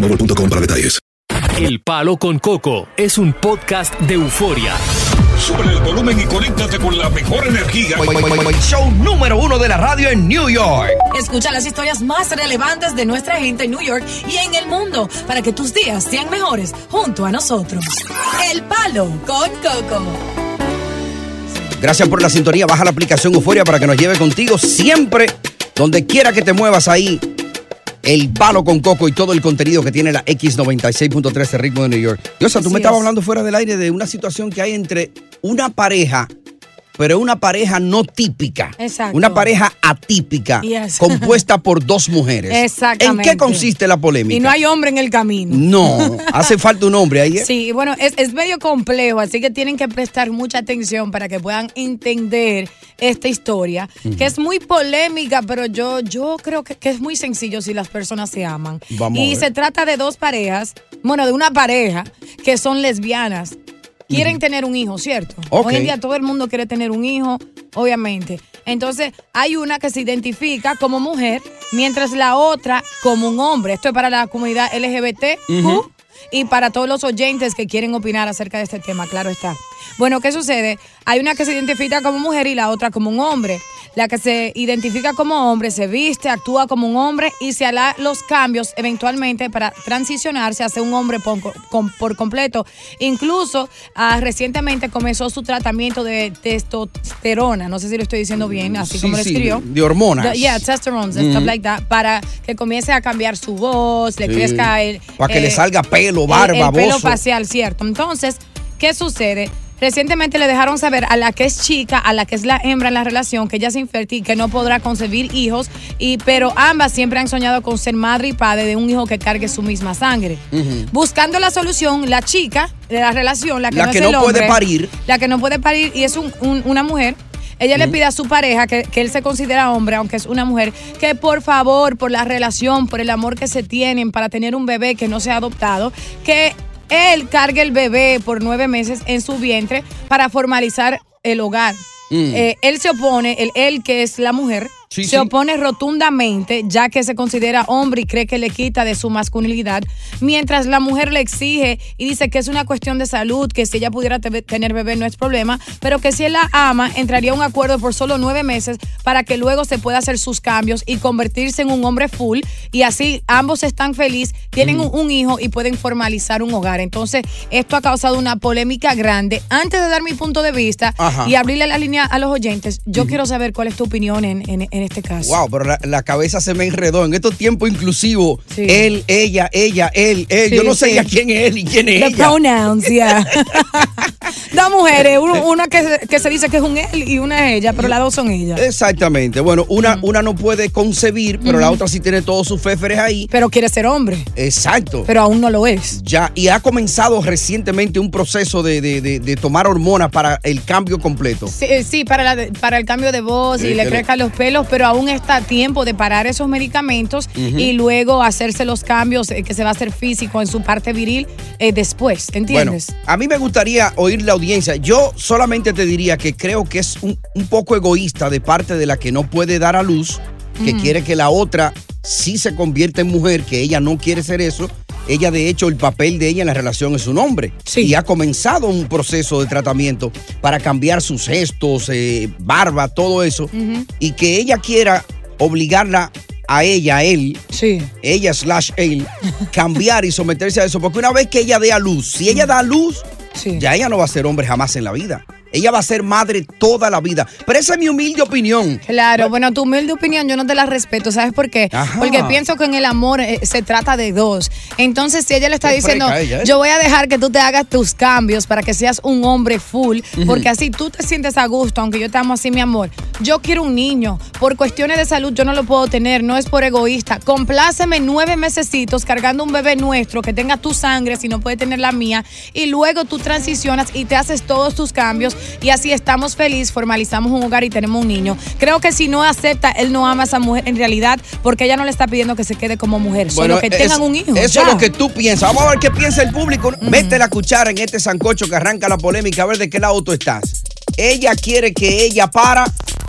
boostmobile.com para detalles. El Palo con Coco es un podcast de euforia. Sube el volumen y conéctate con la mejor energía. Show número uno de la radio en New York. Escucha las historias más relevantes de nuestra gente en New York y en el mundo para que tus días sean mejores junto a nosotros. El Palo con Coco. Gracias por la sintonía. Baja la aplicación Euforia para que nos lleve contigo siempre, donde quiera que te muevas ahí. El palo con coco y todo el contenido que tiene la X96.3 de ritmo de New York. Diosa, tú me estabas es. hablando fuera del aire de una situación que hay entre una pareja, pero una pareja no típica. Exacto. Una pareja atípica, Yes. compuesta por dos mujeres. Exactamente. ¿En qué consiste la polémica? Y no hay hombre en el camino. No, hace falta un hombre ahí. ¿eh? Sí, bueno, es, es medio complejo, así que tienen que prestar mucha atención para que puedan entender esta historia, que es muy polémica, pero yo, yo creo que, que es muy sencillo si las personas se aman. Vamos y se trata de dos parejas, bueno, de una pareja que son lesbianas. Quieren tener un hijo, ¿cierto? Hoy en día todo el mundo quiere tener un hijo, obviamente. Entonces, hay una que se identifica como mujer, mientras la otra como un hombre. Esto es para la comunidad LGBT y para todos los oyentes que quieren opinar acerca de este tema, claro está. Bueno, ¿qué sucede? Hay una que se identifica como mujer y la otra como un hombre. La que se identifica como hombre se viste, actúa como un hombre y se hará los cambios eventualmente para transicionarse hacia un hombre por, completo. Incluso ah, recientemente comenzó su tratamiento de testosterona, no sé si lo estoy diciendo bien, así Sí, como lo sí, escribió. de hormonas. The- yeah, testosterone, stuff Ujú. like that, para que comience a cambiar su voz, le Sí. crezca el... Para que eh, le salga pelo, el- barba, el, pelo bozo. facial, cierto. Entonces, ¿qué sucede? Recientemente le dejaron saber a la que es chica, a la que es la hembra en la relación, que ella es infértil, que no podrá concebir hijos, y, pero ambas siempre han soñado con ser madre y padre de un hijo que cargue su misma sangre. Buscando la solución, la chica de la relación, la que La no que es no puede parir. La que no puede parir y es un- un- una mujer. Ella le pide a su pareja, que, que él se considera hombre, aunque es una mujer, que por favor, por la relación, por el amor que se tienen para tener un bebé que no sea adoptado, que él cargue el bebé por nueve meses en su vientre para formalizar el hogar. Mm. Eh, él se opone, el él que es la mujer, Sí, se sí. opone rotundamente ya que se considera hombre y cree que le quita de su masculinidad, mientras la mujer le exige y dice que es una cuestión de salud, que si ella pudiera te- tener bebé no es problema, pero que si él la ama, entraría a un acuerdo por solo nueve meses para que luego se pueda hacer sus cambios y convertirse en un hombre full y así ambos están felices, tienen un, un hijo y pueden formalizar un hogar. Entonces, esto ha causado una polémica grande. Antes de dar mi punto de vista Ajá. y abrirle la línea a los oyentes, yo quiero saber cuál es tu opinión en, en- en este caso. Wow, pero la, la cabeza se me enredó. En estos tiempos inclusivos, Sí. él, ella, ella, él, él. Sí, Yo no sé sí. ya quién es él y quién es The ella. pronouns, yeah. Dos mujeres, una que, se- que se dice que es un él y una es ella, pero las dos son ellas. Exactamente. Bueno, una, una no puede concebir, pero la otra sí tiene todos sus féferes ahí. Pero quiere ser hombre, Exacto. pero aún no lo es. Ya, y ha comenzado recientemente un proceso de, de- de- de tomar hormonas para el cambio completo. Sí, eh, sí, para, la- para el cambio de voz y le que le- crezcan los pelos, pero aún está a tiempo de parar esos medicamentos y luego hacerse los cambios eh, que se va a hacer físico en su parte viril eh, después, ¿entiendes? Bueno, a mí me gustaría oír la audiencia. Yo solamente te diría que creo que es un, un poco egoísta de parte de la que no puede dar a luz, que Mm. quiere que la otra sí se convierta en mujer, que ella no quiere ser eso. Ella, de hecho, el papel de ella en la relación es un hombre. Y ha comenzado un proceso de tratamiento para cambiar sus gestos, eh, barba, todo eso. Y que ella quiera obligarla a ella, a él, Sí. ella slash él, cambiar y someterse a eso. Porque una vez que ella dé a luz, si ella da a luz, ya ella no va a ser hombre jamás en la vida. Ella va a ser madre toda la vida. Pero esa es mi humilde opinión. Claro, bueno, tu humilde opinión yo no te la respeto, ¿sabes por qué? Ajá. Porque pienso que en el amor eh, se trata de dos. Entonces, si ella le está Qué diciendo, ella, ¿eh? yo voy a dejar que tú te hagas tus cambios para que seas un hombre full, porque así tú te sientes a gusto, aunque yo te amo así, mi amor. Yo quiero un niño. Por cuestiones de salud yo no lo puedo tener, no es por egoísta. Compláceme nueve mesecitos cargando un bebé nuestro que tenga tu sangre, si no puede tener la mía, y luego tú transicionas y te haces todos tus cambios y así estamos felices, formalizamos un hogar y tenemos un niño. Creo que si no acepta, él no ama a esa mujer en realidad porque ella no le está pidiendo que se quede como mujer, solo que es- tengan un hijo. Eso ya. es lo que tú piensas. Vamos a ver qué piensa el público. Mete la cuchara en este sancocho que arranca la polémica, a ver de qué lado tú estás. Ella quiere que ella para,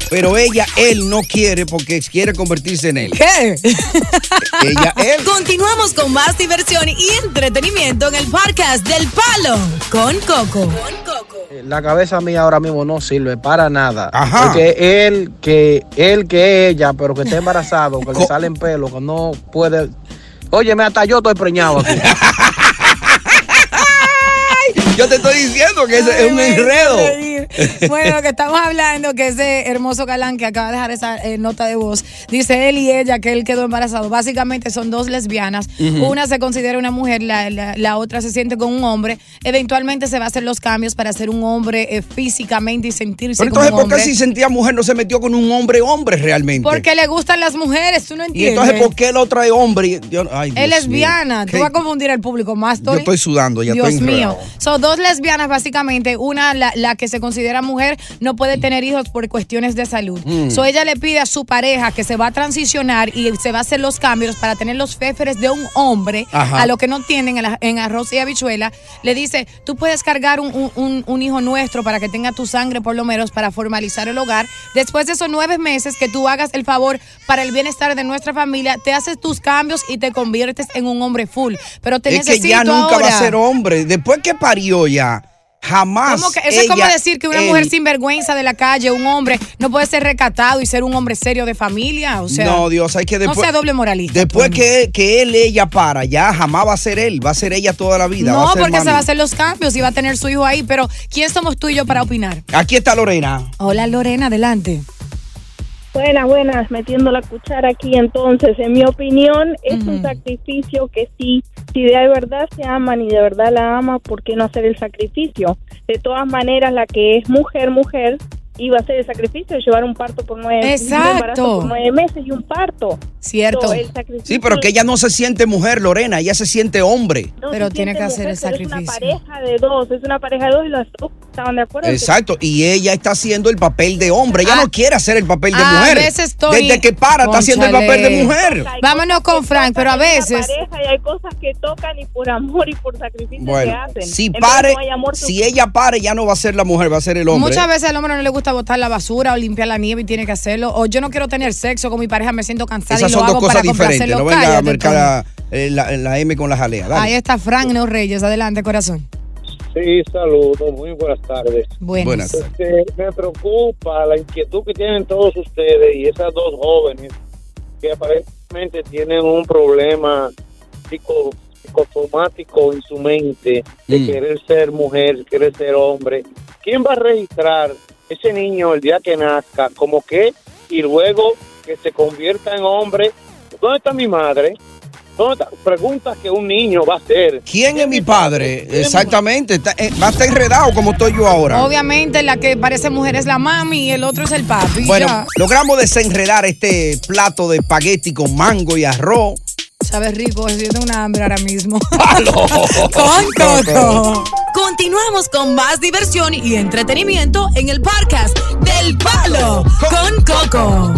pero ella, él no quiere porque quiere convertirse en él. ¿Qué? Ella, él. Continuamos con más diversión y entretenimiento en el podcast del Palo con Coco. La cabeza mía ahora mismo no sirve para nada. Ajá. Porque él que él que ella, pero que está embarazado, que le salen pelos, que no puede. Óyeme, hasta yo estoy preñado aquí. Yo te estoy diciendo que ese es un enredo. Bueno, lo que estamos hablando, que ese hermoso galán que acaba de dejar esa eh, nota de voz, dice él y ella que él quedó embarazado. Básicamente son dos lesbianas. Ujú. Una se considera una mujer, la, la- la otra se siente con un hombre. Eventualmente se va a hacer los cambios para ser un hombre eh, físicamente y sentirse Pero como entonces, un ¿por qué hombre. si sentía mujer no se metió con un hombre hombre realmente? Porque le gustan las mujeres, tú no y entiendes. entonces, ¿por qué el otro es hombre? Yo- ay, es Dios lesbiana. mío. Tú vas a confundir al público más, Yo Tony. estoy sudando, ya Dios estoy mío. Son dos lesbianas, básicamente. Una, la, la que se considera mujer, no puede tener hijos por cuestiones de salud. Mm. So ella le pide a su pareja que se va a transicionar y se va a hacer los cambios para tener los féferes de un hombre, Ajá. a lo que no tienen en, la- en arroz y habichuela. Le dice, tú puedes cargar un, un- un- un hijo nuestro para que tenga tu sangre por lo menos para formalizar el hogar. Después de esos nueve meses que tú hagas el favor para el bienestar de nuestra familia, te haces tus cambios y te conviertes en un hombre full. Pero te Es que necesito ya nunca va a ahora. ser hombre. Después que parió ya, jamás. ¿Cómo que- eso es como decir que una él- mujer sin vergüenza de la calle, un hombre, no puede ser recatado y ser un hombre serio de familia. O sea, no, Dios, hay que después. no sea doble moralista. Después que, que él, ella para, ya jamás va a ser él, va a ser ella toda la vida. No, porque se va a hacer los cambios y va a tener su hijo ahí. Pero, ¿quién somos tú y yo para opinar? Aquí está Lorena. Hola, Lorena, adelante. Buenas, buenas, metiendo la cuchara aquí entonces. En mi opinión, es un sacrificio que sí, si de verdad se aman y de verdad la ama, ¿por qué no hacer el sacrificio? De todas maneras, la que es mujer, mujer, iba a hacer el sacrificio de llevar un parto por nueve Exacto. un embarazo por nueve meses y un parto. Cierto. So, Sí, pero que ella no se siente mujer, Lorena, ella se siente hombre. no Pero se tiene que hacer el mujer, sacrificio. Es una pareja de dos, es una pareja de dos y las dos estaban de acuerdo. que- Exacto, y ella está haciendo el papel de hombre. Ella no quiere hacer el papel de a mujer. veces, Tony, Desde que para, está haciendo el papel de mujer. Vámonos con Frank, pero a veces. pareja y hay cosas que tocan y por amor y por sacrificio Bueno, hacen. si pare, no amor si ella pare, ya no va a ser la mujer, va a ser el hombre. Muchas veces al hombre no le gusta botar la basura o limpiar la nieve y tiene que hacerlo. O yo no quiero tener sexo con mi pareja, me siento cansada Esas y lo son dos hago cosas para diferentes. complacerlo. No venga a Tony. la, la- la M con la jalea. dale. Ahí está Frank Neo Reyes. Adelante, corazón. Sí, saludos, muy buenas tardes. Buenas. Buenas. Este, me preocupa la inquietud que tienen todos ustedes y esas dos jóvenes que aparentemente tienen un problema psico, psicosomático en su mente de Mm. querer ser mujer, querer ser hombre. ¿Quién va a registrar ese niño el día que nazca como que y luego que se convierta en hombre? ¿Dónde está mi madre? Son preguntas que un niño va a hacer. ¿Quién es mi padre? Exactamente. está- eh, va a estar enredado como estoy yo ahora. Obviamente la que parece mujer es la mami y el otro es el papi. Bueno, ya. logramos desenredar este plato de espagueti con mango y arroz. Sabe rico, yo tengo una hambre ahora mismo. Con Coco. Continuamos con más diversión y entretenimiento en el podcast del Palo con Coco.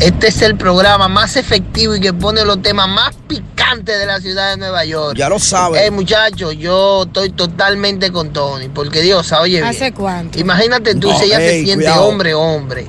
Este es el programa más efectivo y que pone los temas más picantes de la ciudad de Nueva York. Ya lo sabes. Eh, muchachos, yo estoy totalmente con Tony, porque Dios, oye bien. ¿Hace cuánto? Imagínate tú, No, si ella se ey, siente cuidado. hombre, hombre.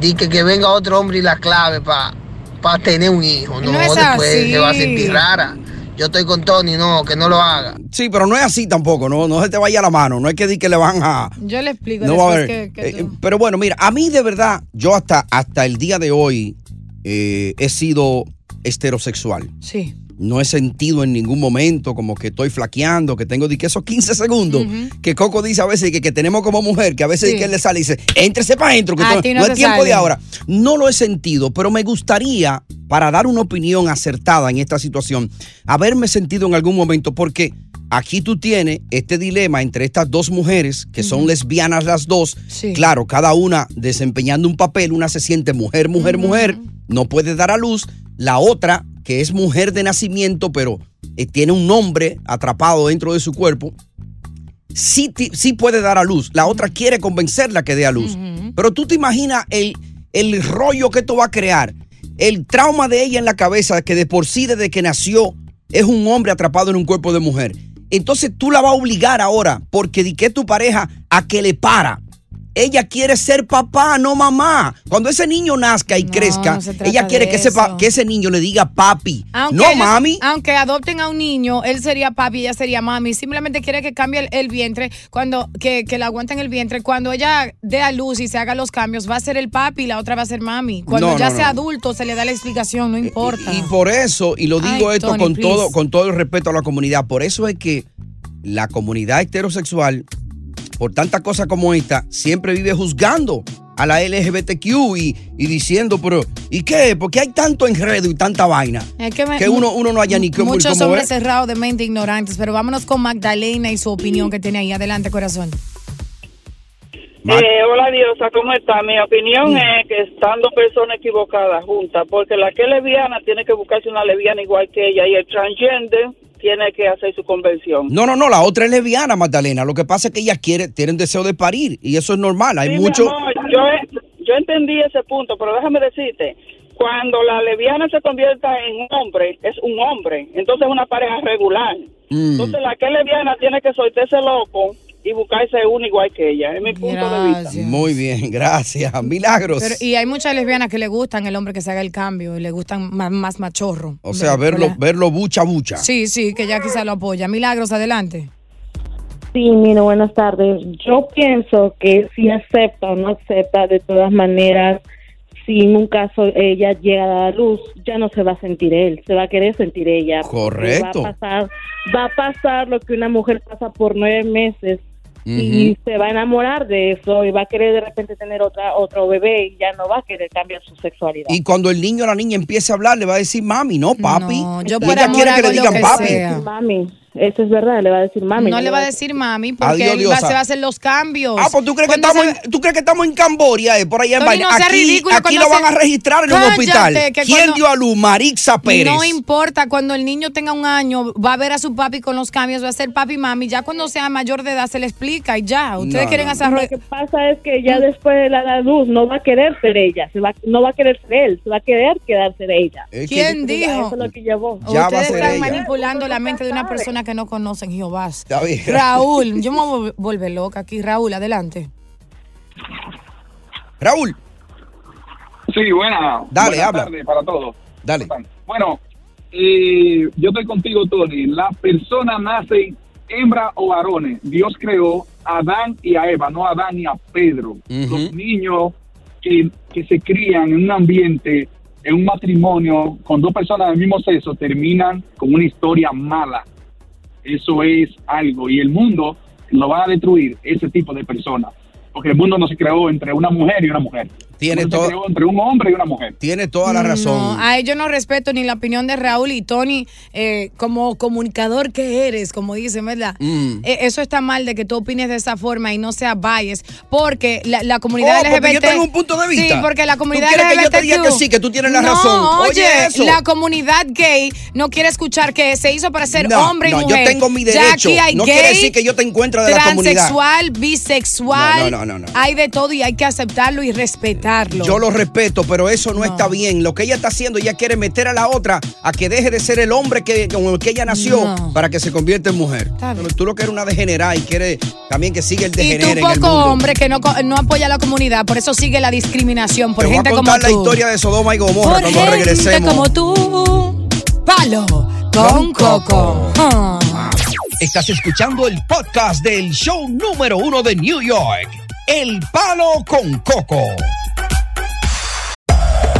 Di que, que venga otro hombre y la clave para tener un hijo. No, No es después así. se va a sentir rara. Yo estoy con Tony, no, que no lo haga. Sí, pero no es así tampoco, no, no se te vaya la mano, no es que di que le van a... Yo le explico No va a haber. que, eh, tú- pero bueno, mira, a mí de verdad, yo hasta, hasta el día de hoy eh, he sido heterosexual. Sí. No he sentido en ningún momento como que estoy flaqueando, que tengo que esos 15 segundos que Coco dice a veces que, que tenemos como mujer, que a veces Sí. que él le sale y dice, éntrese para adentro, que no no, es tiempo sale. de ahora. No lo he sentido, pero me gustaría, para dar una opinión acertada en esta situación, haberme sentido en algún momento, porque aquí tú tienes este dilema entre estas dos mujeres, que son lesbianas las dos, Sí. claro, cada una desempeñando un papel, una se siente mujer, mujer, mujer, no puede dar a luz, la otra, que es mujer de nacimiento, pero eh, tiene un nombre atrapado dentro de su cuerpo, sí, ti- sí puede dar a luz. La otra quiere convencerla que dé a luz. Pero tú te imaginas el, el rollo que esto va a crear, el trauma de ella en la cabeza, que de por sí desde que nació es un hombre atrapado en un cuerpo de mujer. Entonces tú la vas a obligar ahora, porque di que tu pareja a que le para. Ella quiere ser papá, no mamá. Cuando ese niño nazca y crezca, no ella quiere que ese, pa- eso. que ese niño le diga papi. Aunque no ellos- mami. Aunque adopten a un niño, él sería papi, ella sería mami. Simplemente quiere que cambie el, el vientre, cuando que, que la aguanten el vientre. Cuando ella dé a luz y se haga los cambios, va a ser el papi y la otra va a ser mami. Cuando No, ya sea adulto, se le da la explicación, no importa. Y por eso, y lo digo Ay, esto Tony, con please. todo, con todo el respeto a la comunidad, por eso es que la comunidad heterosexual, por tantas cosas como esta, siempre vive juzgando a la LGBTQ y, y diciendo, pero, ¿y qué? ¿Por qué hay tanto enredo y tanta vaina? Es que, me- Que uno, uno no haya ni cómo Muchos cómo hombres cerrados de mente ignorantes, pero vámonos con Magdalena y su opinión que tiene ahí. Adelante, corazón. Eh, hola Diosa, ¿cómo está? Mi opinión es que están dos personas equivocadas juntas, porque la que es lesbiana tiene que buscarse una lesbiana igual que ella y el transgender tiene que hacer su convención. No, no, no, la otra es lesbiana, Magdalena. Lo que pasa es que ella quiere, tiene deseo de parir y eso es normal. Hay Sí, mucho... amor, yo, yo entendí ese punto, pero déjame decirte, cuando la lesbiana se convierta en un hombre, es un hombre, entonces es una pareja regular. Mm. Entonces la que es lesbiana tiene que soltarse loco y buscarse uno igual que ella, es mi punto de vista. Muy bien, gracias. Milagros. Pero- y hay muchas lesbianas que le gustan el hombre que se haga el cambio y le gustan más, más machorro. o sea, verlo, verlo bucha, bucha. Sí, sí, que ya quizá lo apoya. Milagros, adelante. Sí, mira, buenas tardes. Yo pienso que si acepta o no acepta, de todas maneras, si en un caso ella llega a dar luz, ya no se va a sentir él, se va a querer sentir ella. Correcto. Va a pasar, va a pasar lo que una mujer pasa por nueve meses y Ujú. se va a enamorar de eso y va a querer de repente tener otra otro bebé y ya no va a querer cambiar su sexualidad. Y cuando el niño o la niña empiece a hablar, le va a decir mami, no papi. yo Y por ella amor quiere que le digan que papi. sea. Mami, eso es verdad, le va a decir mami. No le va a decir mami porque Adiós, él va, se va a hacer los cambios. Ah, pues tú crees, que estamos se- en, tú crees que estamos en Camboria, eh, por allá en vaina. no Aquí, aquí lo van a registrar en un hospital. que ¿Quién cuando- dio a luz? Marixa Pérez. No importa, cuando el niño tenga un año, va a ver a su papi con los cambios, va a ser papi y mami. Ya cuando sea mayor de edad se le explica y ya. Ustedes No, quieren no. hacer Lo que pasa es que ya después de la luz no va a querer ser ella, se va, no va a querer ser él, se va a querer quedarse de ella. Es que- ¿Quién Eso dijo? es lo que llevó. Ya va a Ustedes ser están ella. manipulando la mente de una persona que no conocen, Jehová. Está bien. Raúl, yo me voy a volver loca aquí. Raúl, adelante. Raúl. Sí, buena. Dale, buenas habla. tardes para todos. Dale. Bueno, eh, yo estoy contigo, Tony. La persona nace hembra o varones. Dios creó a Adán y a Eva, no a Adán y a Pedro. Los niños que, que se crían en un ambiente, en un matrimonio con dos personas del mismo sexo, terminan con una historia mala. Eso es algo. Y el mundo lo va a destruir, ese tipo de personas. Porque el mundo no se creó entre una mujer y una mujer. Tiene todo- entre un hombre y una mujer. Tiene toda la razón. No, a ellos no respeto ni la opinión de Raúl y Tony eh, como comunicador que eres, como dicen, ¿verdad? Mm. Eh, eso está mal de que tú opines de esa forma y no seas bias, porque la, la comunidad Oh, porque LGBT... yo tengo un punto de vista. Sí, porque la comunidad ¿Tú quieres que yo te diga que sí, que tú tienes la no, razón? Oye, Oye, eso. la comunidad gay no quiere escuchar que se hizo para ser No, hombre y no, mujer. yo tengo mi Ya derecho. aquí hay No gay, quiere decir que yo te encuentro de la comunidad. Transexual, bisexual, No, no, no, no, no. hay de todo y hay que aceptarlo y respetarlo. Yo lo respeto, pero eso no, está bien. Lo que ella está haciendo, ella quiere meter a la otra a que deje de ser el hombre que, con el que ella nació No. para que se convierta en mujer. Pero tú lo que eres una degenerada y quieres también que siga el Y tú degenere en el poco mundo. hombre que no, no apoya a la comunidad, por eso sigue la discriminación por Te voy a gente como contar tú. la historia de Sodoma y Gomorra por cuando gente regresemos. como tú. Palo con coco. Ah. Estás escuchando el podcast del show número uno de New York, El Palo con Coco.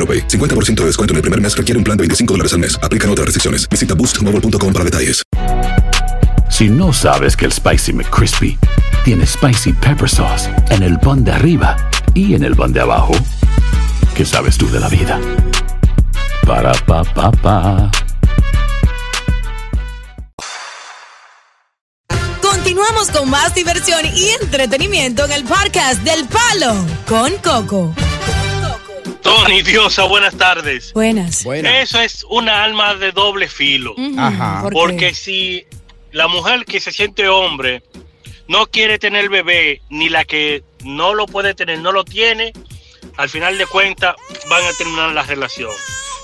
AroPay. 50% de descuento en el primer mes requiere un plan de 25 dólares al mes. Aplican otras restricciones. Visita boostmobile.com para detalles. Si no sabes que el Spicy McCrispy tiene Spicy Pepper Sauce en el pan de arriba y en el pan de abajo, ¿qué sabes tú de la vida? Para, pa, pa, pa. Continuamos con más diversión y entretenimiento en el podcast del Palo con Coco. Tony Diosa, buenas tardes. Buenas. Eso es una alma de doble filo. Ajá. ¿Por qué? Porque si la mujer que se siente hombre no quiere tener bebé, ni la que no lo puede tener, no lo tiene, al final de cuentas van a terminar la relación.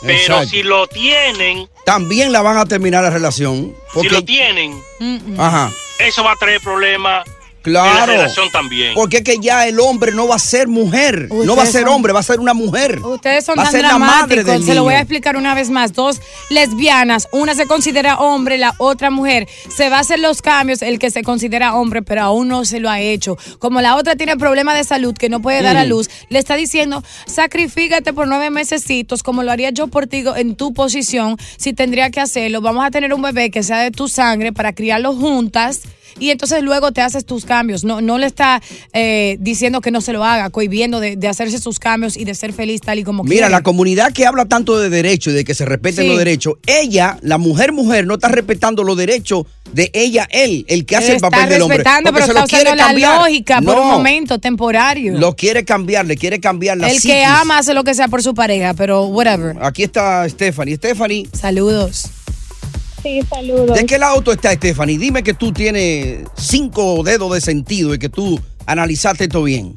Pero Exacto. si lo tienen, También la van a terminar la relación. si Porque, lo tienen, ajá. eso va a traer problemas en la Claro. relación también. Porque es que ya el hombre no va a ser mujer. no va a ser son- hombre, va a ser una mujer. Ustedes son va a tan ser la madre dramáticos. del Se lo voy a explicar una vez más. Dos lesbianas, una se considera hombre, la otra mujer. Se va a hacer los cambios el que se considera hombre, pero aún no se lo ha hecho. Como la otra tiene problemas de salud que no puede dar a Mm. luz, le está diciendo, sacrifícate por nueve mesecitos, como lo haría yo por ti en tu posición, si tendría que hacerlo. Vamos a tener un bebé que sea de tu sangre para criarlo juntas. Y entonces luego te haces tus cambios. No, no le está eh, diciendo que no se lo haga, cohibiendo de, de hacerse sus cambios y de ser feliz tal y como Mira, quiere. la comunidad que habla tanto de derechos y de que se respeten Sí. los derechos, ella, la mujer mujer, no está respetando los derechos de ella, él, el que hace el está papel del hombre. respetando, porque pero se está lo quiere usando la cambiar. lógica por un No, momento temporario. Lo quiere cambiar, le quiere cambiar la El que psiquis. ama hace lo que sea por su pareja, pero whatever. Aquí está Stephanie. Stephanie. Saludos. Sí, saludos. ¿De qué lado tú estás, Stephanie? Dime que tú tienes cinco dedos de sentido y que tú analizaste esto bien.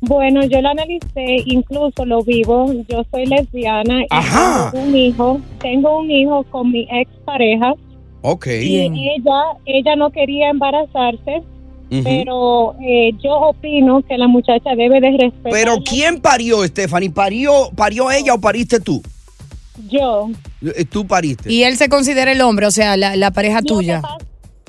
Bueno, yo lo analicé, incluso lo vivo. Yo soy lesbiana y Ajá. tengo un hijo. Tengo un hijo con mi ex pareja Ok. y ella, ella no quería embarazarse, pero eh, yo opino que la muchacha debe de respetar. Pero ¿quién parió, Stephanie? ¿Parió, ¿Parió ella o pariste tú? Yo. Eh, Tú pariste. Y él se considera el hombre, o sea, la, la pareja tuya.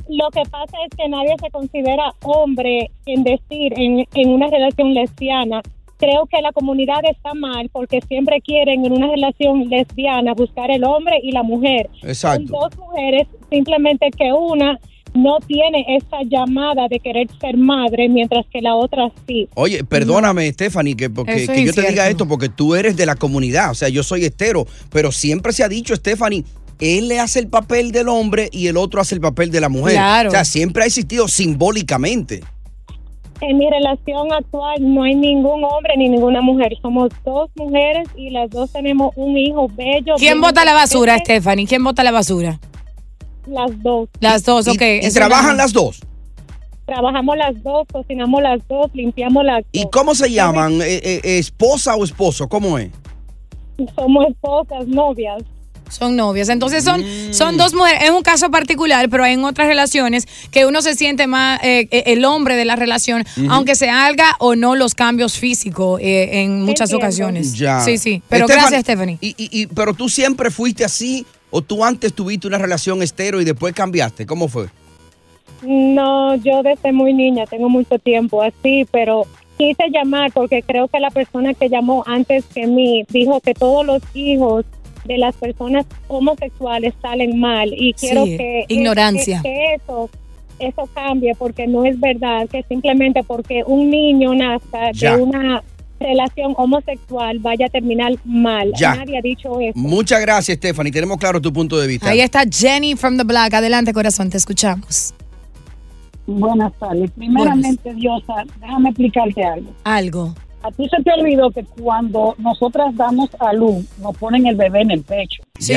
Lo que pasa es que nadie se considera hombre en decir en, en una relación lesbiana. Creo que la comunidad está mal porque siempre quieren en una relación lesbiana buscar el hombre y la mujer. Exacto. Son dos mujeres, simplemente que una no tiene esa llamada de querer ser madre, mientras que la otra sí. Oye, perdóname, Stephanie, que, porque, que yo te diga esto porque tú eres de la comunidad, o sea, yo soy estero, pero siempre se ha dicho, Stephanie, él le hace el papel del hombre y el otro hace el papel de la mujer. Claro. O sea, siempre ha existido simbólicamente. En mi relación actual no hay ningún hombre ni ninguna mujer. Somos dos mujeres y las dos tenemos un hijo bello. ¿Quién bota la basura. Stephanie? ¿Quién bota la basura? Las dos. Las dos, ok. ¿Y trabajan las dos? Trabajamos las dos, cocinamos las dos, limpiamos las ¿Y dos. cómo se llaman? Eh, eh, ¿Esposa o esposo? ¿Cómo es? Somos esposas, novias. Son novias. Entonces son, Mm. son dos mujeres. Es un caso particular, pero hay en otras relaciones que uno se siente más eh, eh, el hombre de la relación, aunque se haga o no los cambios físicos eh, en muchas Entiendo. ocasiones. Ya. Sí, sí. Pero Estefan- gracias, Stephanie. Y, y- y- pero tú siempre fuiste así o tú antes tuviste una relación estero y después cambiaste. ¿Cómo fue? No, yo desde muy niña tengo mucho tiempo así, pero quise llamar porque creo que la persona que llamó antes que mí dijo que todos los hijos de las personas homosexuales salen mal y quiero Sí, que ignorancia. que, que eso eso cambie porque no es verdad que simplemente porque un niño nazca Ya. de una relación homosexual vaya a terminar mal. Ya. Nadie ha dicho eso. Muchas gracias, Stephanie. Tenemos claro tu punto de vista. Ahí está Jenny from the Black. Adelante, corazón, te escuchamos. Buenas tardes. Primeramente, Diosa, déjame explicarte algo. Algo. A ti se te olvidó que cuando nosotras damos a luz, nos ponen el bebé en el pecho. Sí.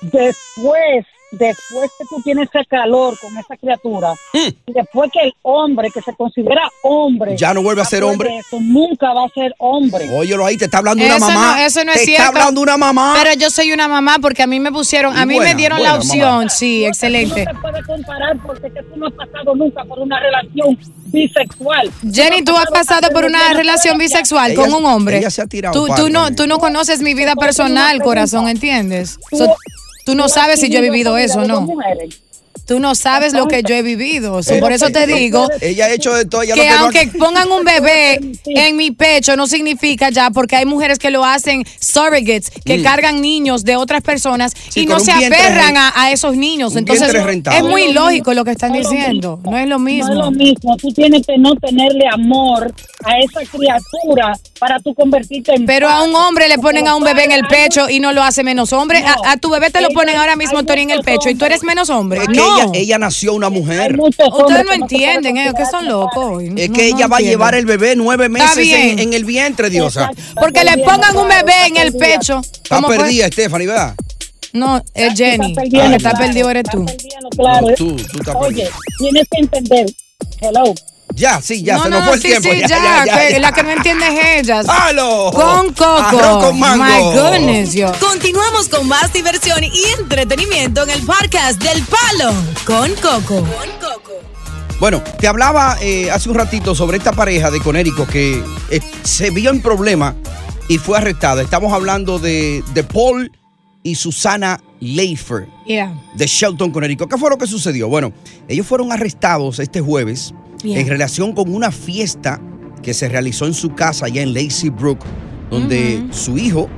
Después, después que tú tienes ese calor con esa criatura, y después que el hombre, que se considera hombre. Ya no vuelve a ser hombre. eso, nunca va a ser hombre. Óyelo ahí, te está hablando una Eso mamá. no, eso no es te cierto. está hablando una mamá. Pero yo soy una mamá porque a mí me pusieron, a Y mí buena, me dieron la buena opción, mamá. sí, excelente. No se puede comparar porque que tú no has pasado nunca por una relación bisexual. Jenny, tú has pasado por una relación bisexual Ella- con un hombre. ella se ha tirado Tú, tú no, tú no conoces mi vida personal, corazón, ¿entiendes? So, tú no sabes si yo he vivido eso o no. Tú no sabes lo que yo he vivido. Eh, por eso te digo Ella ha hecho de todo. ella que lo no aunque pongan un bebé en mi pecho no significa ya porque hay mujeres que lo hacen surrogates que Mm. cargan niños de otras personas Sí, y no se ren- a, a esos niños entonces es muy lógico lo que están no es lo diciendo no es lo mismo No es lo mismo. Tú tienes que no tenerle amor a esa criatura para tú convertirte en. pero a un hombre le ponen a un bebé en el pecho y no lo hace menos hombre. No. A, a tu bebé te lo ponen ahora mismo, Tony, en el pecho y tú eres menos hombre. Es que no. Ella, ella nació una mujer. Ustedes no entienden, eh, que son locos. Es No, que no ella va a llevar el bebé nueve meses en, en el vientre, Diosa. Porque le pongan un bebé en el pecho. Está perdida, Stephanie, ¿verdad? No, es Jenny. perdiendo, El que está claro, perdido eres tú. Claro. No, tú, tú estás Oye, tienes que entender. Hello. Ya, sí, ya, no, se no, nos no, fue el sí, tiempo. sí, ya, ya, ya, ya, que ya. La que no entiende es ella. ¡Halo! Con Coco. Arroz con mango. My goodness, yo. Continuamos con más diversión y entretenimiento en el podcast del Palo con Coco. Bueno, te hablaba eh, hace un ratito sobre esta pareja de Conérico que eh, se vio en problema y fue arrestada. Estamos hablando de, de Paul y Susana Leifer Yeah. de Shelton, Conérico. ¿Qué fue lo que sucedió? Bueno, ellos fueron arrestados este jueves En relación con una fiesta que se realizó en su casa allá en Lazy Brook, donde su hijo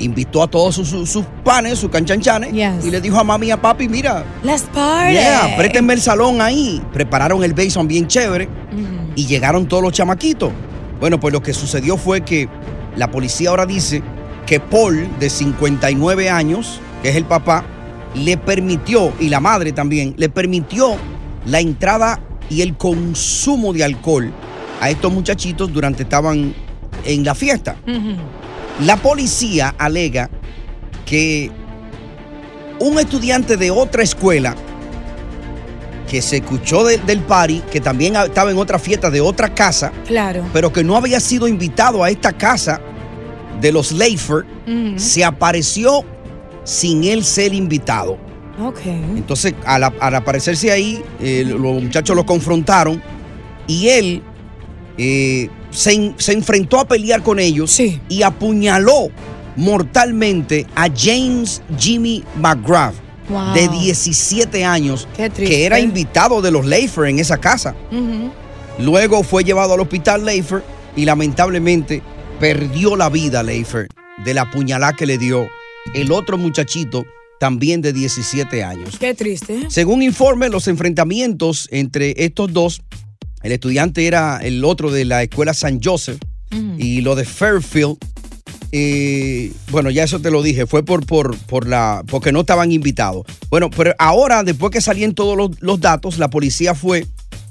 invitó a todos sus, sus- sus panes, sus canchanchanes, y le dijo a mami y a papi, mira, Las party. Yeah, el salón ahí. Prepararon el Bason bien chévere y llegaron todos los chamaquitos. Bueno, pues lo que sucedió fue que la policía ahora dice que Paul, de 59 años, que es el papá, le permitió, y la madre también, le permitió la entrada y el consumo de alcohol a estos muchachitos durante estaban en la fiesta. La policía alega que un estudiante de otra escuela que se escuchó de- del party, que también estaba en otra fiesta de otra casa, Claro. pero que no había sido invitado a esta casa de los Leifer, Ujú. se apareció sin él ser invitado. Ok. Entonces, al, al aparecerse ahí, eh, los muchachos lo confrontaron y él eh, se, en- se enfrentó a pelear con ellos y apuñaló mortalmente a James Jimmy McGrath, Wow. de 17 años, que era invitado de los Leifer en esa casa. Luego fue llevado al hospital Leifer y lamentablemente perdió la vida Leifer de la puñalada que le dio el otro muchachito, también de 17 años. Qué triste. Según informe, los enfrentamientos entre estos dos, el estudiante era el otro de la escuela San Joseph y lo de Fairfield, eh, bueno, ya eso te lo dije, fue por, por, por la, porque no estaban invitados. Bueno, pero ahora, después que salían todos los, los datos, la policía fue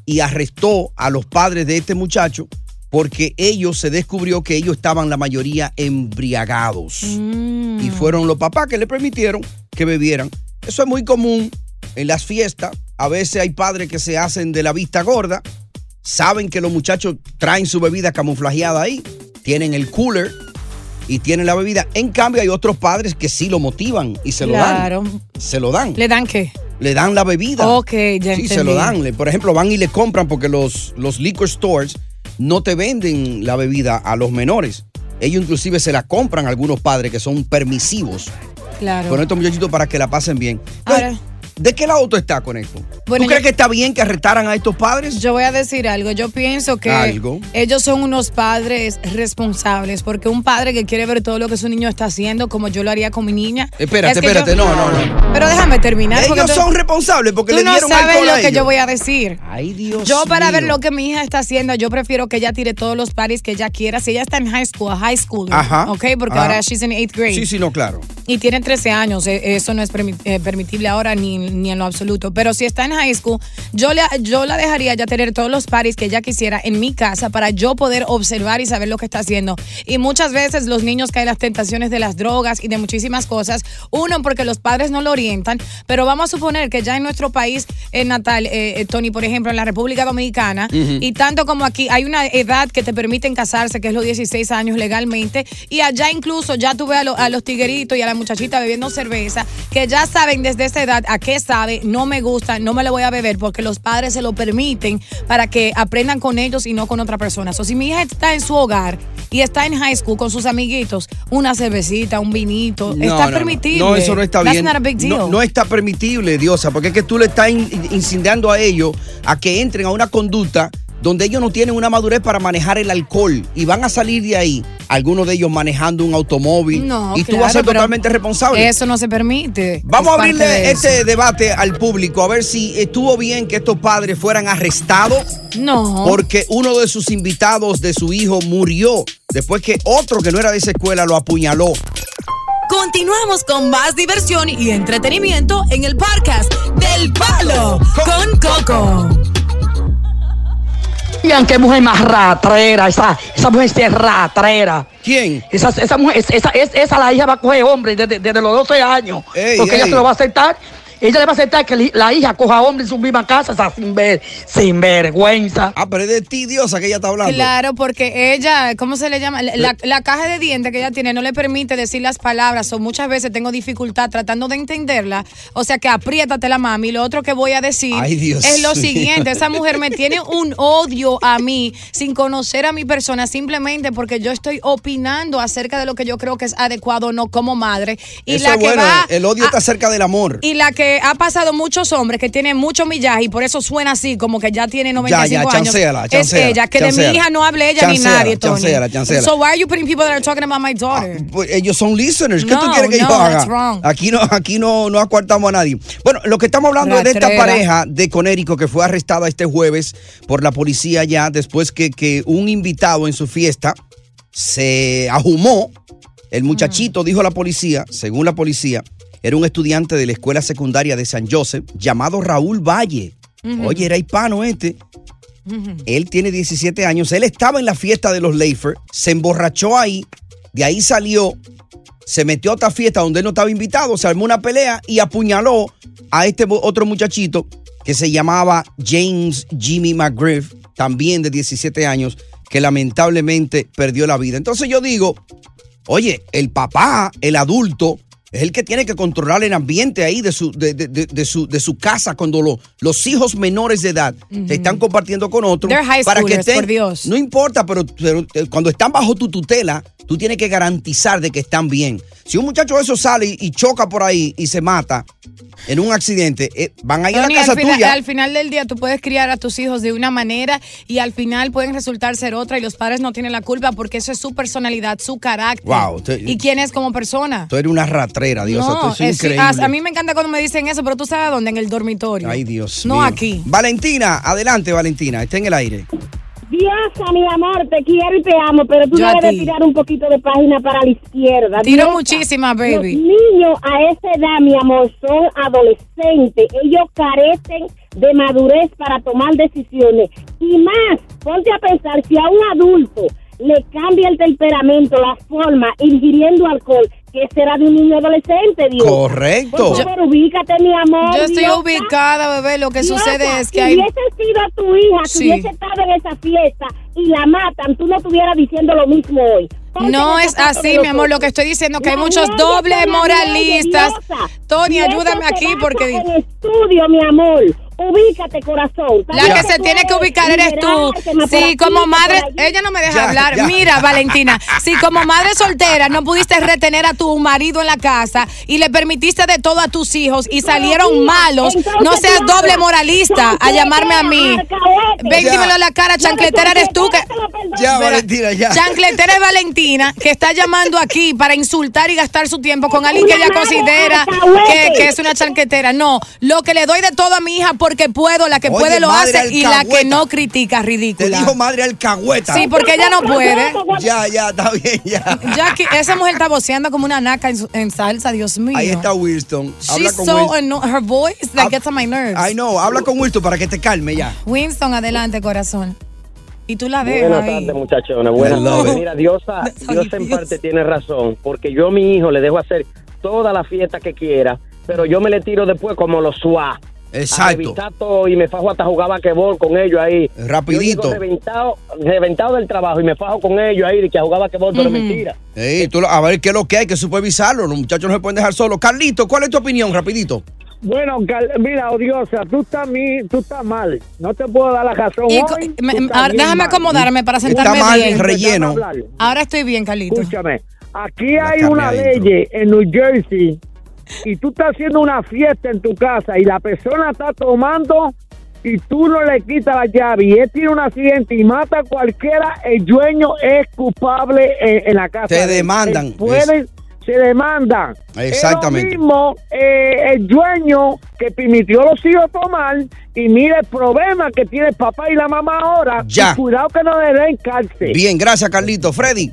y arrestó a los padres de este muchacho porque ellos se descubrió que ellos estaban la mayoría embriagados. Y fueron los papás que le permitieron que bebieran. Eso es muy común en las fiestas. A veces hay padres que se hacen de la vista gorda, saben que los muchachos traen su bebida camuflajeada ahí, tienen el cooler y tienen la bebida. En cambio, hay otros padres que sí lo motivan y se lo Claro. dan. Se lo dan. ¿Le dan qué? Le dan la bebida. Ok, ya Sí, entendí. se lo dan. Por ejemplo, van y le compran porque los, los liquor stores no te venden la bebida a los menores. Ellos inclusive se la compran a algunos padres que son permisivos Claro. con estos muchachitos para que la pasen bien. Ahora- ¿De qué lado tú estás con esto? Bueno, ¿Tú crees yo- que está bien que arrestaran a estos padres? Yo voy a decir algo. Yo pienso que Algo. ellos son unos padres responsables, porque un padre que quiere ver todo lo que su niño está haciendo, como yo lo haría con mi niña. Espérate, es espérate, yo- no, no, no. Pero déjame terminar. Ellos tú- son responsables porque tú le no dieron sabes alcohol lo a que yo ellos. voy a decir. Ay, Dios Yo para ver lo que mi hija está haciendo, yo prefiero que ella tire todos los parties que ella quiera. Si ella está en high school, high school, Ajá. ¿ok? Porque Ajá. ahora she's in eighth grade. Sí, sí, no, claro. Y tiene 13 años, eh, eso no es eh, permitible ahora ni, ni en lo absoluto. Pero si está en high school, yo, le, yo la dejaría ya tener todos los parties que ella quisiera en mi casa para yo poder observar y saber lo que está haciendo. Y muchas veces los niños caen en las tentaciones de las drogas y de muchísimas cosas. Uno, porque los padres no lo orientan, pero vamos a suponer que ya en nuestro país eh, natal, eh, eh, Tony, por ejemplo, en la República Dominicana, y tanto como aquí, hay una edad que te permiten casarse, que es los 16 años legalmente, y allá incluso ya tuve a, lo- a los tigueritos y a la muchachita bebiendo cerveza, que ya saben desde esa edad a qué sabe, no me gusta, no me lo voy a beber, porque los padres se lo permiten para que aprendan con ellos y no con otra persona. O si mi hija está en su hogar y está en high school con sus amiguitos, una cervecita, un vinito, No, está no, no. permitible. No, eso no está That's bien. not a big deal. No, no está permitible, Diosa, porque es que tú le estás in- incendiando a ellos a que entren a una conducta donde ellos no tienen una madurez para manejar el alcohol y van a salir de ahí, algunos de ellos manejando un automóvil No, y tú claro, vas a ser totalmente responsable. Eso no se permite. Vamos Es a abrirle de eso. este debate al público a ver si estuvo bien que estos padres fueran arrestados. No. Porque uno de sus invitados de su hijo murió después que otro que no era de esa escuela lo apuñaló. Continuamos con más diversión y entretenimiento en el podcast del Palo con Coco. Vean qué mujer más ratrera, esa, esa mujer es ratrera. ¿Quién? Esa, esa mujer, es- esa, es- esa la hija va a coger hombre desde, desde los 12 años. Ey, porque ella se lo va a aceptar. Ella le va a aceptar que la hija coja hombre en su misma casa, sin, ver, sin vergüenza. Ah, pero es de ti, Diosa, que ella está hablando. Claro, porque ella, ¿cómo se le llama? La, la- la caja de dientes que ella tiene no le permite decir las palabras, o muchas veces tengo dificultad tratando de entenderla. O sea que apriétate la mami. Lo otro que voy a decir Ay, Dios es lo siguiente: esa mujer me tiene un odio a mí sin conocer a mi persona, simplemente porque yo estoy opinando acerca de lo que yo creo que es adecuado o no como madre. Y Eso la es que bueno, va el odio a- está cerca del amor. y la que ha pasado muchos hombres que tienen mucho millaje y por eso suena así, como que ya tiene 95 ya, años. chancéala, es ella, que de mi hija no hable ella ni nadie, Tony. chancéala, chancéala. So why are you putting people that are talking about my daughter? Pues ellos son listeners. ¿Qué tú No, quieres que no, yo that's haga? wrong. Aquí no, aquí no, no acuartamos a nadie. Bueno, lo que estamos hablando es de esta pareja de Conérico que fue arrestada este jueves por la policía ya después que, que un invitado en su fiesta se ahumó. El muchachito, dijo la policía, según la policía, era un estudiante de la escuela secundaria de San Joseph llamado Raúl Valle. Oye, era hispano este. Él tiene 17 años. Él estaba en la fiesta de los Leifer, se emborrachó ahí, de ahí salió, se metió a otra fiesta donde él no estaba invitado, se armó una pelea y apuñaló a este otro muchachito que se llamaba James Jimmy McGriff, también de 17 años, que lamentablemente perdió la vida. Entonces yo digo, oye, el papá, el adulto, es el que tiene que controlar el ambiente ahí de su, de, de- de- de su, de su casa cuando lo- los hijos menores de edad se están compartiendo con otros. Para que estén, por Dios. No importa, pero, pero, eh, cuando están bajo tu tutela, tú tienes que garantizar de que están bien. Si un muchacho de eso sale y, y choca por ahí y se mata en un accidente, eh, van a ir Tony, a la casa al, final, tuya. al final del día tú puedes criar a tus hijos de una manera y al final pueden resultar ser otra y los padres no tienen la culpa porque eso es su personalidad, su carácter. Wow, ¿Y quién es como persona? Tú eres una Dios. no, esto es es- increíble. a, a mí me encanta cuando me dicen eso, pero tú sabes dónde, en el dormitorio. Ay, Dios No mío. aquí. Valentina, adelante, Valentina. Está en el aire. Diosa, mi amor, te quiero y te amo, pero tú Yo a debes ti. tirar un poquito de página para la izquierda. Tiro muchísimas, baby. Los niños a esa edad, mi amor, son adolescentes. Ellos carecen de madurez para tomar decisiones. Y más, ponte a pensar si a un adulto le cambia el temperamento, la forma, ingiriendo alcohol, que será de un niño adolescente, Dios. Correcto. Por favor, ubícate, mi amor. Yo estoy ubicada, bebé. Lo que sucede es que si hay. hubiese sido tu hija que Sí. hubiese estado en esa fiesta y la matan, tú no estuvieras diciendo lo mismo hoy. No es así, mi amor. Lo que estoy diciendo es que hay muchos dobles moralistas. Tony, ayúdame aquí porque. En estudio, mi amor. Ubícate, corazón. La que se tiene que ubicar eres tú. Sí, como madre, ella no me deja Ya, hablar. ya. Mira, Valentina, si como madre soltera no pudiste retener a tu marido en la casa y le permitiste de todo a tus hijos y salieron malos, no seas doble moralista a llamarme a mí. Ven, dímelo a la cara, chancletera eres tú que. Ya, Valentina, ya. Chancletera es Valentina, que está llamando aquí para insultar y gastar su tiempo con alguien que ella considera que, que es una chancletera. No, lo que le doy de todo a mi hija porque puedo, la que Oye, puede lo hace y la que no critica, ridícula. Te dijo madre alcahueta. Sí, porque ella no puede. Ya, ya, está bien, ya. Jackie, esa mujer está voceando como una naca en, salsa, Dios mío. Ahí está Winston. Habla She's con so Winston. her voice that gets on my nerves. Ay, no, habla con Winston para que te calme ya. Winston, adelante, corazón. Y tú la dejas Buenas tardes, muchachones. Buenas I tardes. Mira, Diosa, Diosa en parte tiene razón, porque yo a mi hijo le dejo hacer toda la fiesta que quiera, pero yo me le tiro después como los suá. Exacto. A y me fajo hasta jugar basquetbol con ellos ahí. Rapidito. Yo reventado, reventado del trabajo y me fajo con ellos ahí de que a jugar basquetbol, pero Ujú. mentira. Ey, tú lo- a ver qué es lo que hay que supervisarlo. Los muchachos no se pueden dejar solos. Carlito, ¿cuál es tu opinión? Rapidito. Bueno, mira, odiosa, tú estás, mi- tú estás mal. No te puedo dar la razón. Y hoy, me- ahora, déjame mal. acomodarme para sentarme mal, bien. relleno. Ahora estoy bien, Carlito. Escúchame, aquí hay una ley en New Jersey y tú estás haciendo una fiesta en tu casa y la persona está tomando y tú no le quitas la llave y él tiene un accidente y mata a cualquiera, el dueño es culpable en, en la casa. Te demandan. Se demandan. Exactamente. Es lo mismo eh, el dueño que permitió a los hijos tomar y mira el problema que tiene el papá y la mamá ahora. Ya. Y cuidado que no le den cárcel. Bien, gracias, Carlito. Freddy.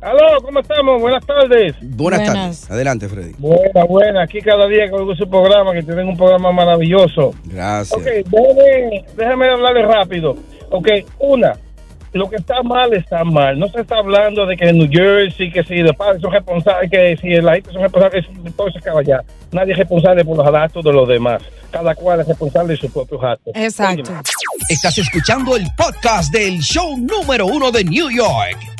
Aló, ¿cómo estamos? Buenas tardes. Buenas, tardes. Adelante, Freddy. Buena, buena. Aquí cada día que oigo su programa, que tienen un programa maravilloso. Gracias. Ok, déjeme, déjame hablarle rápido. Ok, una, lo que está mal está mal. No se está hablando de que en New Jersey, que si los padres son responsables, que si la gente son responsables, todo se acaba ya. Nadie es responsable por los actos de los demás. Cada cual es responsable de sus propios actos. Exacto. Estás escuchando el podcast del show número uno de New York.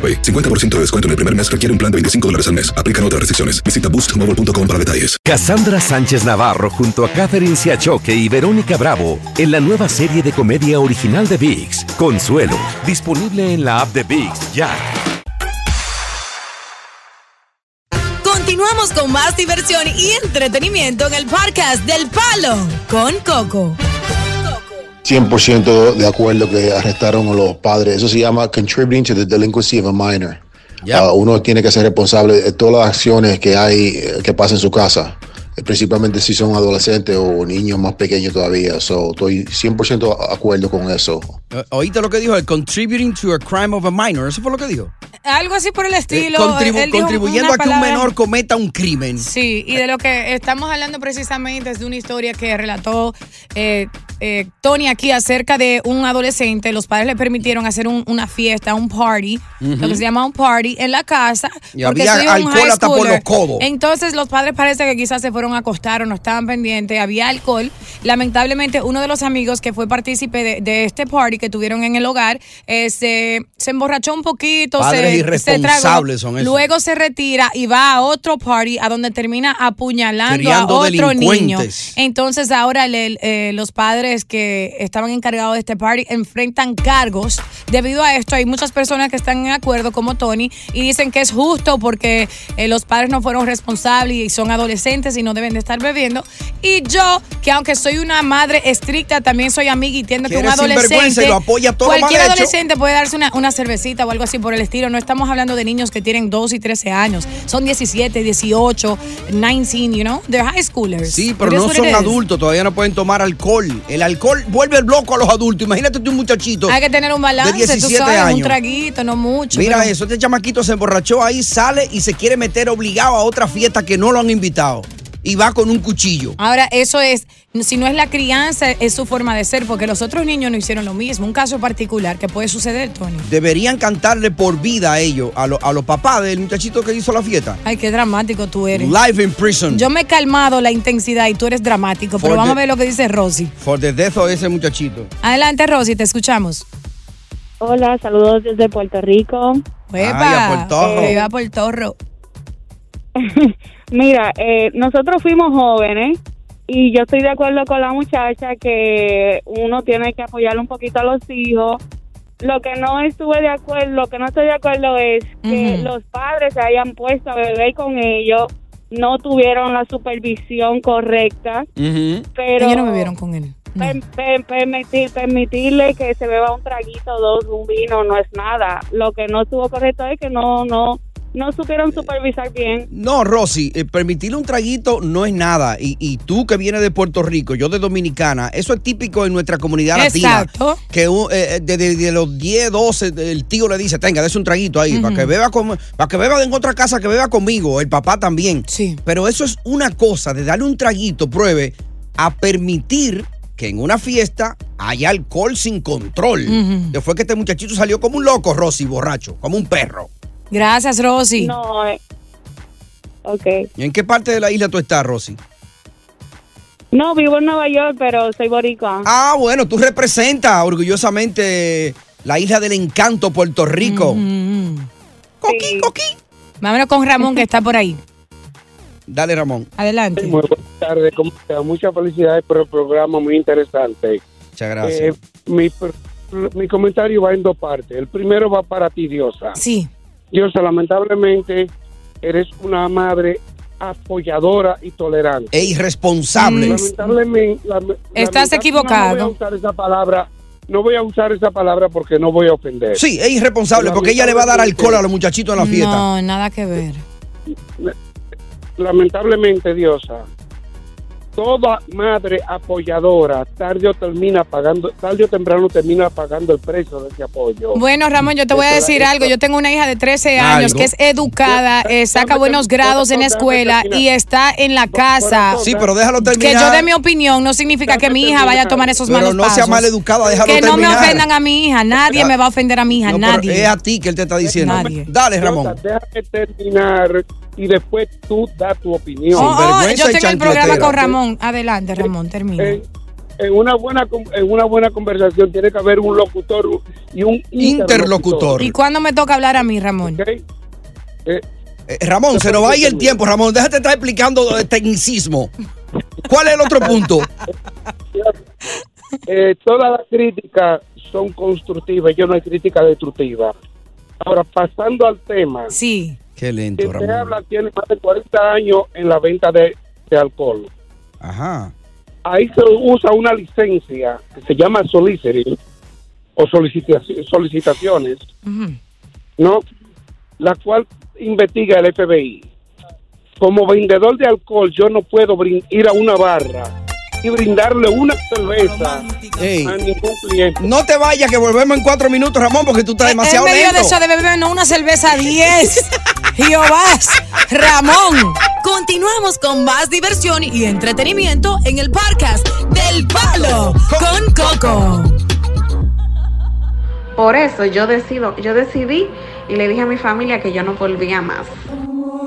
AroPay. 50% de descuento en el primer mes requiere un plan de 25 dólares al mes. Aplican otras restricciones. Visita boostmobile.com para detalles. Cassandra Sánchez Navarro junto a Catherine Siachoque y Verónica Bravo en la nueva serie de comedia original de VIX, Consuelo, disponible en la app de VIX ya. Continuamos con más diversión y entretenimiento en el podcast del Palo con Coco. 100% de acuerdo que arrestaron a los padres. Eso se llama contributing to the delinquency of a minor. Ah, uno tiene que ser responsable de todas las acciones que hay eh, que pasan en su casa, principalmente si son adolescentes o niños más pequeños todavía. So, estoy 100% de acuerdo con eso. Eh, ¿Oíste lo que dijo? El contributing to a crime of a minor. ¿Eso fue lo que dijo? algo así por el Eh, estilo. contribu- Él dijo contribuyendo a que un menor cometa un crimen. Sí, y de lo que estamos hablando precisamente es de una historia que relató eh, eh, Tony aquí acerca de un adolescente. Los padres le permitieron hacer un- una fiesta, un party, lo que se llama un party, en la casa. Y porque había alcohol hasta por los codos. Entonces los padres parece que quizás se fueron a acostar o no estaban pendientes, había alcohol. Lamentablemente uno de los amigos que fue partícipe de, de este party que tuvieron en el hogar eh, se, se emborrachó un poquito, Padres se, se irresponsables tragó, son esos. luego se retira y va a otro party a donde termina apuñalando Criando a otro niño. Entonces ahora le- eh, los padres que estaban encargados de este party enfrentan cargos. Debido a esto hay muchas personas que están en acuerdo como Tony y dicen que es justo porque eh, los padres no fueron responsables y son adolescentes y no deben de estar bebiendo. Y yo, que aunque soy una madre estricta, también soy amiga y entiendo que un adolescente, lo apoya todo cualquier mal hecho. adolescente puede darse una, una cervecita o algo así por el estilo. No estamos hablando de niños que tienen 12 y 13 años. Son 17, 18, 19, you know? They're high schoolers. Sí, pero no son adultos, todavía no pueden tomar alcohol. El alcohol vuelve el loco a los adultos. Imagínate tú un muchachito. Hay que tener un balance, de 17 tú sabes, un años. traguito, no mucho. Mira pero- eso, este chamaquito se emborrachó ahí, sale y se quiere meter obligado a otra fiesta que no lo han invitado. Y va con un cuchillo. Ahora, eso es, si no es la crianza, es su forma de ser, porque los otros niños no hicieron lo mismo. Un caso particular que puede suceder, Tony. Deberían cantarle por vida a ellos, a, lo- a los papás del muchachito que hizo la fiesta. Ay, qué dramático tú eres. Life in prison. Yo me he calmado la intensidad y tú eres dramático, pero vamos a ver lo que dice Rosy. For the death of ese muchachito. Adelante, Rosy, te escuchamos. Hola, saludos desde Puerto Rico. Epa, Ay, a Puerto Puerto Mira, eh, nosotros fuimos jóvenes y yo estoy de acuerdo con la muchacha que uno tiene que apoyar un poquito a los hijos. Lo que no estuve de acuerdo, lo que no estoy de acuerdo es que los padres se hayan puesto a beber con ellos, no tuvieron la supervisión correcta, pero Ellos no bebieron con él. per- per- permitir, permitirle que se beba un traguito, dos, un vino, no es nada. Lo que no estuvo correcto es que no, no, no supieron supervisar bien. No, Rosy, eh, permitirle un traguito no es nada. Y, y tú que vienes de Puerto Rico, yo de Dominicana, eso es típico en nuestra comunidad latina. Exacto. Que un- eh, eh, desde de los 10, 12, el tío le dice, tenga, dése un traguito ahí, para que beba con, para que beba en otra casa, que beba conmigo, el papá también. Sí. Pero eso es una cosa, de darle un traguito, pruebe, a permitir que en una fiesta haya alcohol sin control. Que fue que este muchachito salió como un loco, Rosy, borracho, como un perro. Gracias, Rosy. No, eh, ok. ¿Y en qué parte de la isla tú estás, Rosy? No, vivo en Nueva York, pero soy boricua. Ah, bueno, tú representas orgullosamente la isla del encanto, Puerto Rico. Coqui, coqui. Vámonos con Ramón, que está por ahí. Dale, Ramón. Adelante. Muy buenas tardes, ¿cómo está? Muchas felicidades por el programa, muy interesante. Muchas gracias. Eh, mi, mi comentario va en dos partes. El primero va para ti, Diosa. Sí. Diosa, lamentablemente, eres una madre apoyadora y tolerante. E irresponsable. Lamentablemente, lame- Estás equivocado. No voy a usar esa palabra. No voy a usar esa palabra porque no voy a ofender. Sí, es irresponsable porque ella le va a dar alcohol a los muchachitos en la fiesta. No, nada que ver. lamentablemente, Diosa, toda madre apoyadora tarde o termina pagando, tarde o temprano termina pagando el precio de ese apoyo. Bueno, Ramón, yo te voy a decir algo. Yo tengo una hija de 13 años Algo. que es educada, eh, saca buenos grados en la escuela y está en la casa. Sí, pero déjalo Que terminar. yo dé mi opinión no significa que mi hija vaya a tomar esos Pero malos no sea pasos. maleducada, déjalo Que no me ofendan a mi hija. Nadie me va a ofender a mi hija. No, pero nadie. es a ti que él te está diciendo. Nadie. Dale, Ramón. Déjame terminar y después tú das tu opinión. Oh, oh, yo tengo el programa con Ramón. Adelante, Ramón, termina. En, en una buena en una buena conversación tiene que haber un locutor y un interlocutor. ¿Y cuándo me toca hablar a mí, Ramón? Eh, Ramón, se nos va a ir el tiempo, Ramón. Déjate estar explicando eh, tecnicismo. ¿Cuál es el otro punto? Eh, todas las críticas son constructivas, yo no hay crítica destructiva. Ahora, pasando al tema. Sí. Qué lento, Ramón. habla tiene más de 40 años en la venta de, de alcohol. Ajá. Ahí se usa una licencia que se llama soliciting o solicitaci- solicitaciones, ¿no? La cual investiga el FBI. Como vendedor de alcohol, yo no puedo ir a una barra y brindarle una cerveza Ey. a ningún cliente. No te vayas, que volvemos en cuatro minutos, Ramón, porque tú estás demasiado en medio lento. de eso de beber no una cerveza 10. Jehovás, Ramón. Continuamos con más diversión y entretenimiento en el podcast del Palo con Coco. Por eso yo decido, yo decidí y le dije a mi familia que yo no volvía más.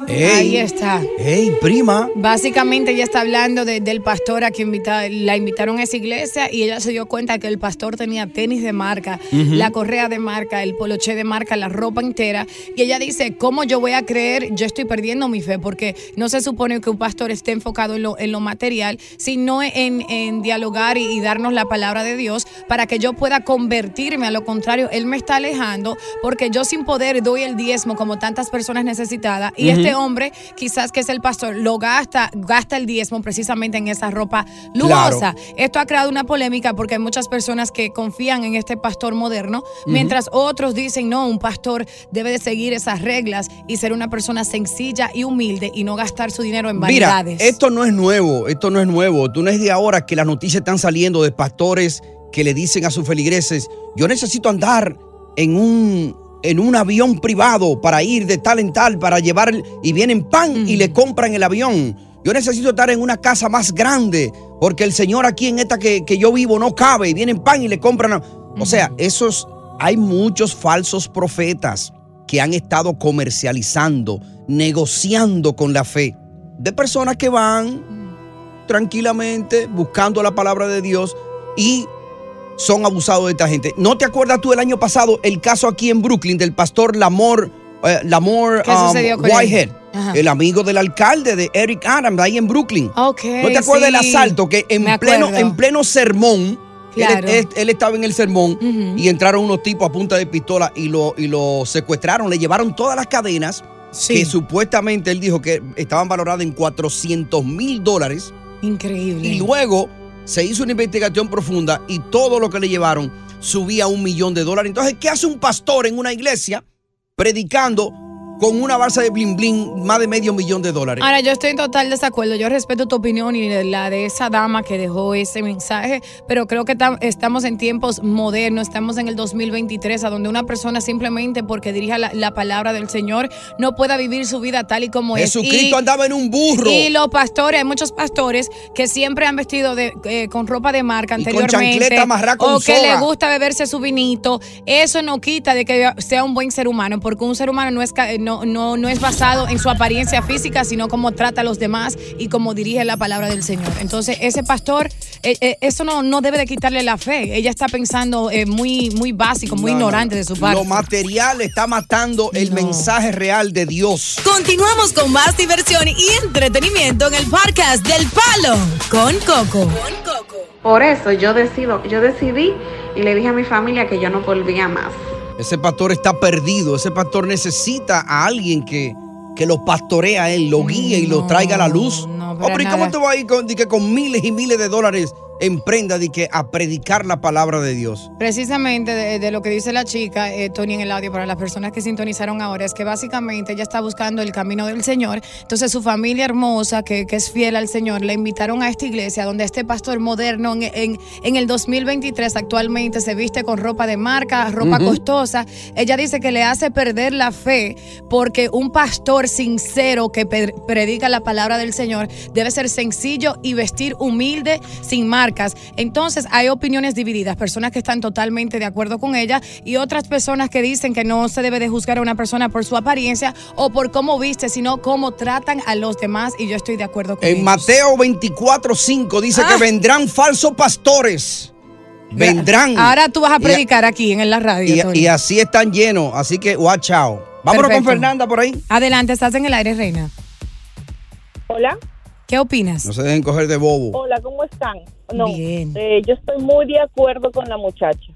Ahí está. Ey, prima. Básicamente ella está hablando de- del pastor a quien invita- la invitaron a esa iglesia y ella se dio cuenta que el pastor tenía tenis de marca, Ujú. la correa de marca, el poloché de marca, la ropa entera. Y ella dice, ¿cómo yo voy a creer? Yo estoy perdiendo mi fe porque no se supone que un pastor esté enfocado en lo, en lo material, sino en, en dialogar y, y darnos la palabra de Dios para que yo pueda convertirme. A lo contrario, él me está alejando porque yo sin poder doy el diezmo como tantas personas necesitadas y Ujú. este hombre, quizás que es el pastor, lo gasta, gasta el diezmo precisamente en esa ropa Claro. lujosa. Esto ha creado una polémica porque hay muchas personas que confían en este pastor moderno, mientras otros dicen, no, un pastor debe de seguir esas reglas y ser una persona sencilla y humilde y no gastar su dinero en Mira, vanidades. esto no es nuevo, esto no es nuevo. Tú no es de ahora que las noticias están saliendo de pastores que le dicen a sus feligreses, yo necesito andar en un, en un avión privado para ir de tal en tal, para llevar, el-", y vienen pan y le compran el avión. Yo necesito estar en una casa más grande, porque el Señor aquí en esta que, que yo vivo no cabe, y vienen pan y le compran. O sea, esos, hay muchos falsos profetas que han estado comercializando, negociando con la fe de personas que van tranquilamente buscando la palabra de Dios y son abusados de esta gente. ¿No te acuerdas tú el año pasado el caso aquí en Brooklyn del pastor Lamor, eh, Lamor ¿Qué um? Whitehead? Ajá. El amigo del alcalde de Eric Adams, ahí en Brooklyn. Ok, ¿No te acuerdas del sí. asalto que en Me pleno, acuerdo. en pleno sermón, él- Claro. él, él estaba en el sermón y entraron unos tipos a punta de pistola y lo, y lo secuestraron, le llevaron todas las cadenas que supuestamente él dijo que estaban valoradas en 400 mil dólares. Increíble. Y luego se hizo una investigación profunda y todo lo que le llevaron subía a un millón de dólares. Entonces, ¿qué hace un pastor en una iglesia predicando con una balsa de bling bling más de medio millón de dólares? Ahora, yo estoy en total desacuerdo. Yo respeto tu opinión y la de esa dama que dejó ese mensaje, pero creo que tam- estamos en tiempos modernos, estamos en el 2023, a donde una persona simplemente porque dirija la, la palabra del Señor no pueda vivir su vida tal y como es. Jesucristo Y- andaba en un burro. Y los pastores, hay muchos pastores que siempre han vestido de, eh, con ropa de marca Y con anteriormente. chancleta amarrada con o que soga. le gusta beberse su vinito. Eso no quita de que sea un buen ser humano, porque un ser humano no es, ca- no, no, no es basado en su apariencia física, sino cómo trata a los demás y cómo dirige la palabra del Señor. Entonces, ese pastor, eh, eh, eso no, no debe de quitarle la fe. Ella está pensando eh, muy, muy básico, muy No, no, ignorante no. de su parte. Lo material está matando el mensaje real de Dios. Continuamos con más diversión y entretenimiento en el podcast del Palo con Coco. Por eso yo decido, yo decidí y le dije a mi familia que yo no volvía más. Ese pastor está perdido. Ese pastor necesita a alguien que, que lo pastorea a él, lo guíe y lo traiga a la luz. oh, pero ¿y cómo te vas a ir con miles y miles de dólares en prenda de que a predicar la palabra de Dios? Precisamente de, de lo que dice la chica, eh, Tony, en el audio, para las personas que sintonizaron ahora, es que básicamente ella está buscando el camino del Señor. Entonces su familia hermosa, que, que es fiel al Señor, la invitaron a esta iglesia donde este pastor moderno en, en- en el 2023 actualmente se viste con ropa de marca, ropa costosa. Ella dice que le hace perder la fe porque un pastor sincero que predica la palabra del Señor debe ser sencillo y vestir humilde, sin marcas. Entonces hay opiniones divididas, personas que están totalmente de acuerdo con ella y otras personas que dicen que no se debe de juzgar a una persona por su apariencia o por cómo viste, sino cómo tratan a los demás y yo estoy de acuerdo con En ellos. Mateo 24:5 dice Ah. que vendrán falsos pastores. Vendrán. Ahora tú vas a Y- predicar aquí en la radio. Y, Tony. y así están llenos. Así que watch out. Vámonos Perfecto. con Fernanda por ahí. Adelante, estás en el aire, Reina. Hola. ¿Qué opinas? No se dejen coger de bobo. Hola, ¿cómo están? No, Bien. eh, yo estoy muy de acuerdo con la muchacha.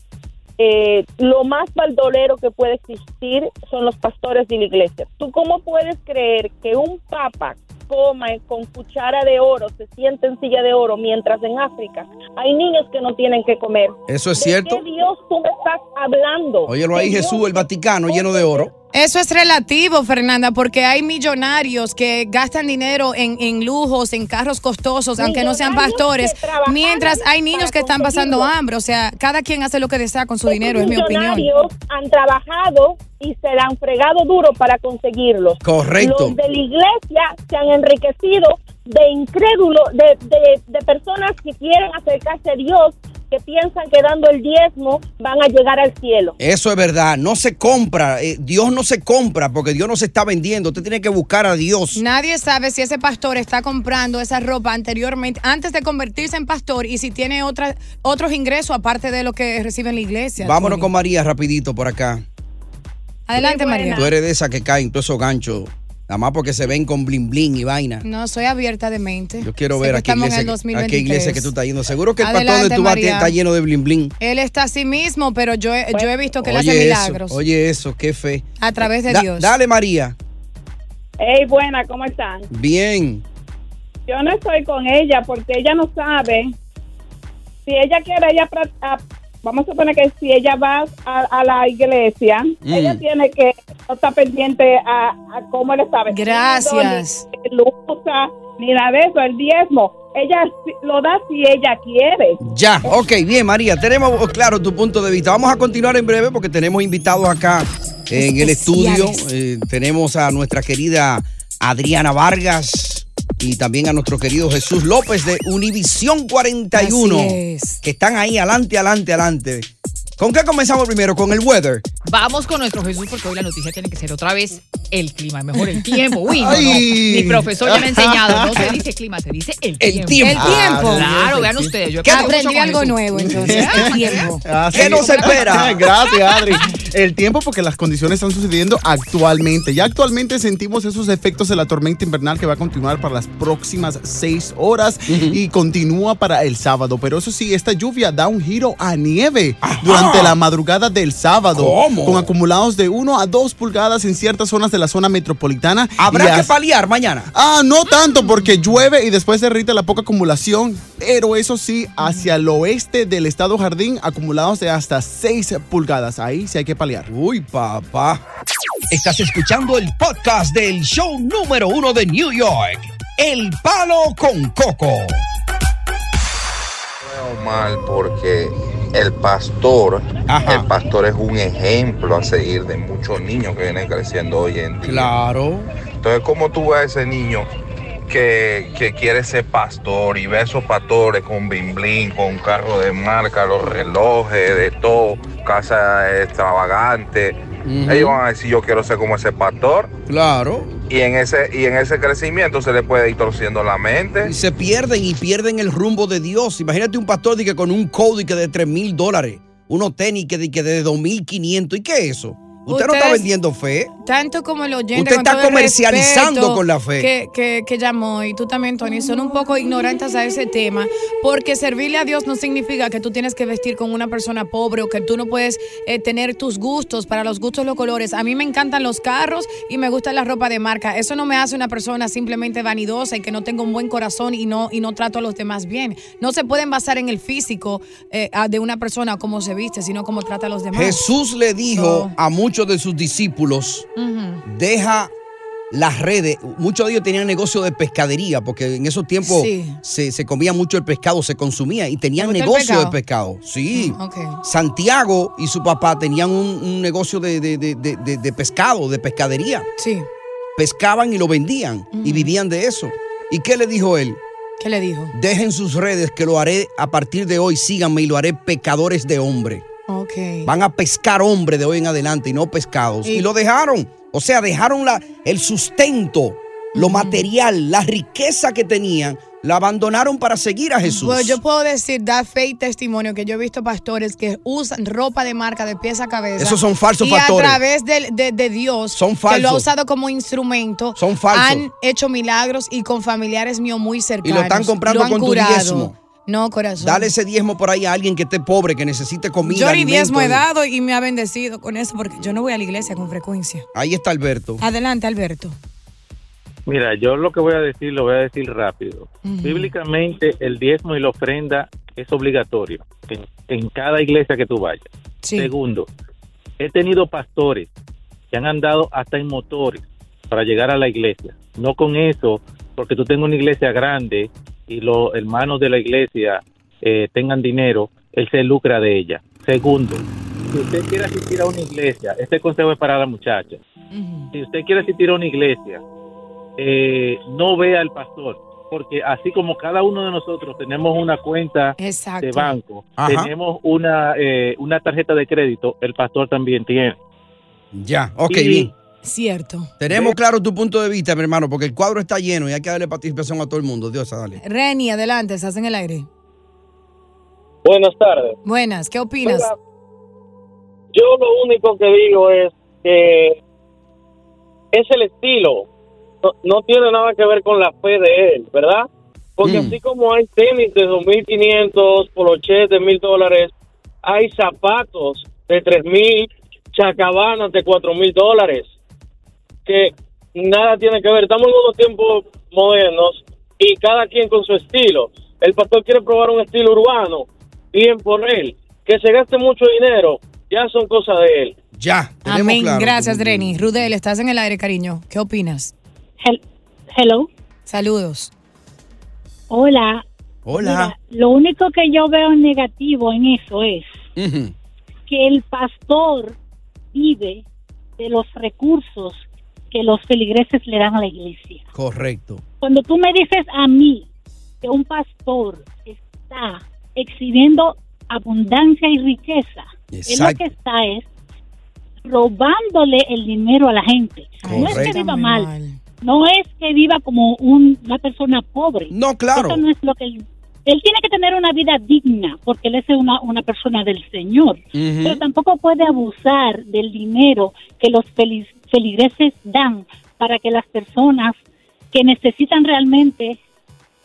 Eh, lo más valdolero que puede existir son los pastores de la iglesia. ¿Tú cómo puedes creer que un papa coma con cuchara de oro, se siente en silla de oro, mientras en África hay niños que no tienen que comer? Eso es ¿De cierto. qué Dios tú me estás hablando? Óyelo ahí, ¿De Jesús, el Vaticano lleno de oro. Eso es relativo, Fernanda, porque hay millonarios que gastan dinero en, en lujos, en carros costosos, aunque no sean pastores, mientras hay niños que están pasando hambre. O sea, cada quien hace lo que desea con su dinero, es mi opinión. millonarios han trabajado y se la han fregado duro para conseguirlo. Correcto. Los de la iglesia se han enriquecido de incrédulos, de, de, de personas que quieren acercarse a Dios, que piensan que dando el diezmo van a llegar al cielo. Eso es verdad, no se compra, eh, Dios no se compra porque Dios no se está vendiendo, usted tiene que buscar a Dios. Nadie sabe si ese pastor está comprando esa ropa anteriormente, antes de convertirse en pastor, y si tiene otra, otros ingresos aparte de lo que recibe en la iglesia. Vámonos con María rapidito por acá. Adelante, María. Tú eres de esa que caen todos esos ganchos, nada más porque se ven con blin blin y vaina. No, soy abierta de mente. Yo quiero Sé ver a qué, estamos en iglesia, a qué iglesia 2023. que tú estás yendo. Seguro que el pastor Adelante, donde tú vas María. está lleno de blin blin. Él está así mismo, pero yo, he- yo he visto que él hace milagros eso, oye eso, qué fe. a través de Da- Dios. Dale María, Hey, buena, ¿cómo están? bien. Yo no estoy con ella porque ella no sabe. Si ella quiere, ella a- vamos a suponer que si ella va a, a la iglesia, Mm. ella tiene que estar pendiente a, a cómo él está vestido, Gracias. Ni usa, ni nada de eso, el diezmo. Ella lo da si ella quiere. Ya, ok, bien María, tenemos oh, claro tu punto de vista. Vamos a continuar en breve porque tenemos invitados acá en el estudio. Eh, tenemos a nuestra querida Adriana Vargas y también a nuestro querido Jesús López de Univisión 41. Así Que están ahí, adelante, adelante, adelante. ¿Con qué comenzamos primero? ¿Con el weather? Vamos con nuestro Jesús porque hoy la noticia tiene que ser otra vez el clima, mejor el tiempo. Uy, no. Mi profesor ya me ha enseñado, no se dice clima, se dice el tiempo. tiempo. El tiempo. Claro, Ah, vean ustedes. Yo he ¿Qué aprendido Aprendí algo Jesús. nuevo, entonces. El tiempo. ¿Qué nos espera? Gracias, Adri. El tiempo porque las condiciones están sucediendo actualmente. Ya actualmente sentimos esos efectos de la tormenta invernal que va a continuar para las próximas seis horas y continúa para el sábado. Pero eso sí, esta lluvia da un giro a nieve durante la madrugada del sábado. ¿Cómo? Con acumulados de 1 a 2 pulgadas en ciertas zonas de la zona metropolitana. ¿Habrá que as- paliar mañana? Ah, no tanto porque llueve y después se derrite la poca acumulación, pero eso sí, hacia el oeste del estado Jardín, acumulados de hasta 6 pulgadas. Ahí sí hay que paliar. Uy, papá. Estás escuchando el podcast del show número uno de New York, El Palo con Coco. veo mal porque el pastor, el pastor es un ejemplo a seguir de muchos niños que vienen creciendo hoy en día. Claro. Entonces, ¿cómo tú ves a ese niño que, que quiere ser pastor y ve a esos pastores con bling, con carro de marca, los relojes, de todo, casa extravagante? Ujú. Ellos van a decir, yo quiero ser como ese pastor. Claro. Y en ese, y en ese crecimiento se le puede ir torciendo la mente. Y se pierden y pierden el rumbo de Dios. Imagínate un pastor de que con un código que de 3 mil dólares, unos tenis que de, que de 2.500. ¿Y qué es eso? Usted no está vendiendo fe. Tanto como el oyente. Usted está comercializando con la fe. Que, que, que llamó, y tú también, Tony, son un poco ignorantes a ese tema, porque servirle a Dios no significa que tú tienes que vestir con una persona pobre o que tú no puedes eh, tener tus gustos, para los gustos los colores. A mí me encantan los carros y me gusta la ropa de marca. Eso no me hace una persona simplemente vanidosa y que no tenga un buen corazón y no, y no trato a los demás bien. No se pueden basar en el físico eh, de una persona, cómo se viste, sino cómo trata a los demás. Jesús le dijo a muchos de sus discípulos, Deja las redes. Muchos de ellos tenían negocio de pescadería, porque en esos tiempos Sí. se, se comía mucho el pescado, se consumía y tenían ¿Te gusta el negocio de pescado? Sí. Ok. Santiago y su papá tenían un, un negocio de, de- de- de- de- de pescado, de pescadería. Sí. Pescaban y lo vendían y vivían de eso. ¿Y qué le dijo él? ¿Qué le dijo? Dejen sus redes que lo haré a partir de hoy, síganme y lo haré pecadores de hombre. Van a pescar hombre de hoy en adelante y no pescados. Y, Y- lo dejaron. O sea, dejaron la, el sustento, lo material, la riqueza que tenían, la abandonaron para seguir a Jesús. Pues yo puedo decir, dar fe y testimonio que yo he visto pastores que usan ropa de marca de pies a cabeza. Esos son falsos y pastores. a través de, de Dios, Son que lo ha usado como instrumento, Son falsos. han hecho milagros y con familiares míos muy cercanos. y lo están comprando Lo han con tu curado. diezmo. No, corazón. Dale ese diezmo por ahí a alguien que esté pobre, que necesite comida. Yo ni diezmo he dado y me ha bendecido con eso porque yo no voy a la iglesia con frecuencia. Ahí está Alberto. Adelante, Alberto. Mira, yo lo que voy a decir lo voy a decir rápido. Bíblicamente el diezmo y la ofrenda es obligatorio en, en cada iglesia que tú vayas. Segundo, he tenido pastores que han andado hasta en motores para llegar a la iglesia. No con eso, porque tú tengas una iglesia grande y los hermanos de la iglesia eh, tengan dinero, él se lucra de ella. Segundo, si usted quiere asistir a una iglesia, este consejo es para la muchacha. Si usted quiere asistir a una iglesia, eh, no vea al pastor, porque así como cada uno de nosotros tenemos una cuenta de banco, Ajá. tenemos una, eh, una tarjeta de crédito, el pastor también tiene. Ya, ok, Y- bien. Cierto. Tenemos claro tu punto de vista, mi hermano, porque el cuadro está lleno y hay que darle participación a todo el mundo. Dios, dale. Reni, adelante, estás en el aire. Buenas tardes. Buenas, ¿qué opinas? Mira, yo lo único que digo es que es el estilo. No, no tiene nada que ver con la fe de él, ¿verdad? Porque así como hay tenis de 2.500, poloches de 1.000 dólares, hay zapatos de 3.000, chacabanas de 4.000 dólares, que nada tiene que ver. Estamos en unos tiempos modernos y cada quien con su estilo. El pastor quiere probar un estilo urbano, bien por él. Que se gaste mucho dinero, ya son cosas de él. Ya, Amén. Gracias, Reni. Rudel, estás en el aire, cariño. ¿Qué opinas? Hello. Saludos. Hola. Hola. Mira, lo único que yo veo negativo en eso es que el pastor vive de los recursos que los feligreses le dan a la iglesia. Correcto. Cuando tú me dices a mí que un pastor está exhibiendo abundancia y riqueza, él lo que está es robándole el dinero a la gente. No es que viva mal, no es que viva como un- una persona pobre. No, claro. Eso no es lo que él, él tiene que tener una vida digna porque él es una, una persona del Señor. Pero tampoco puede abusar del dinero que los feliz- feligreses dan para que las personas que necesitan realmente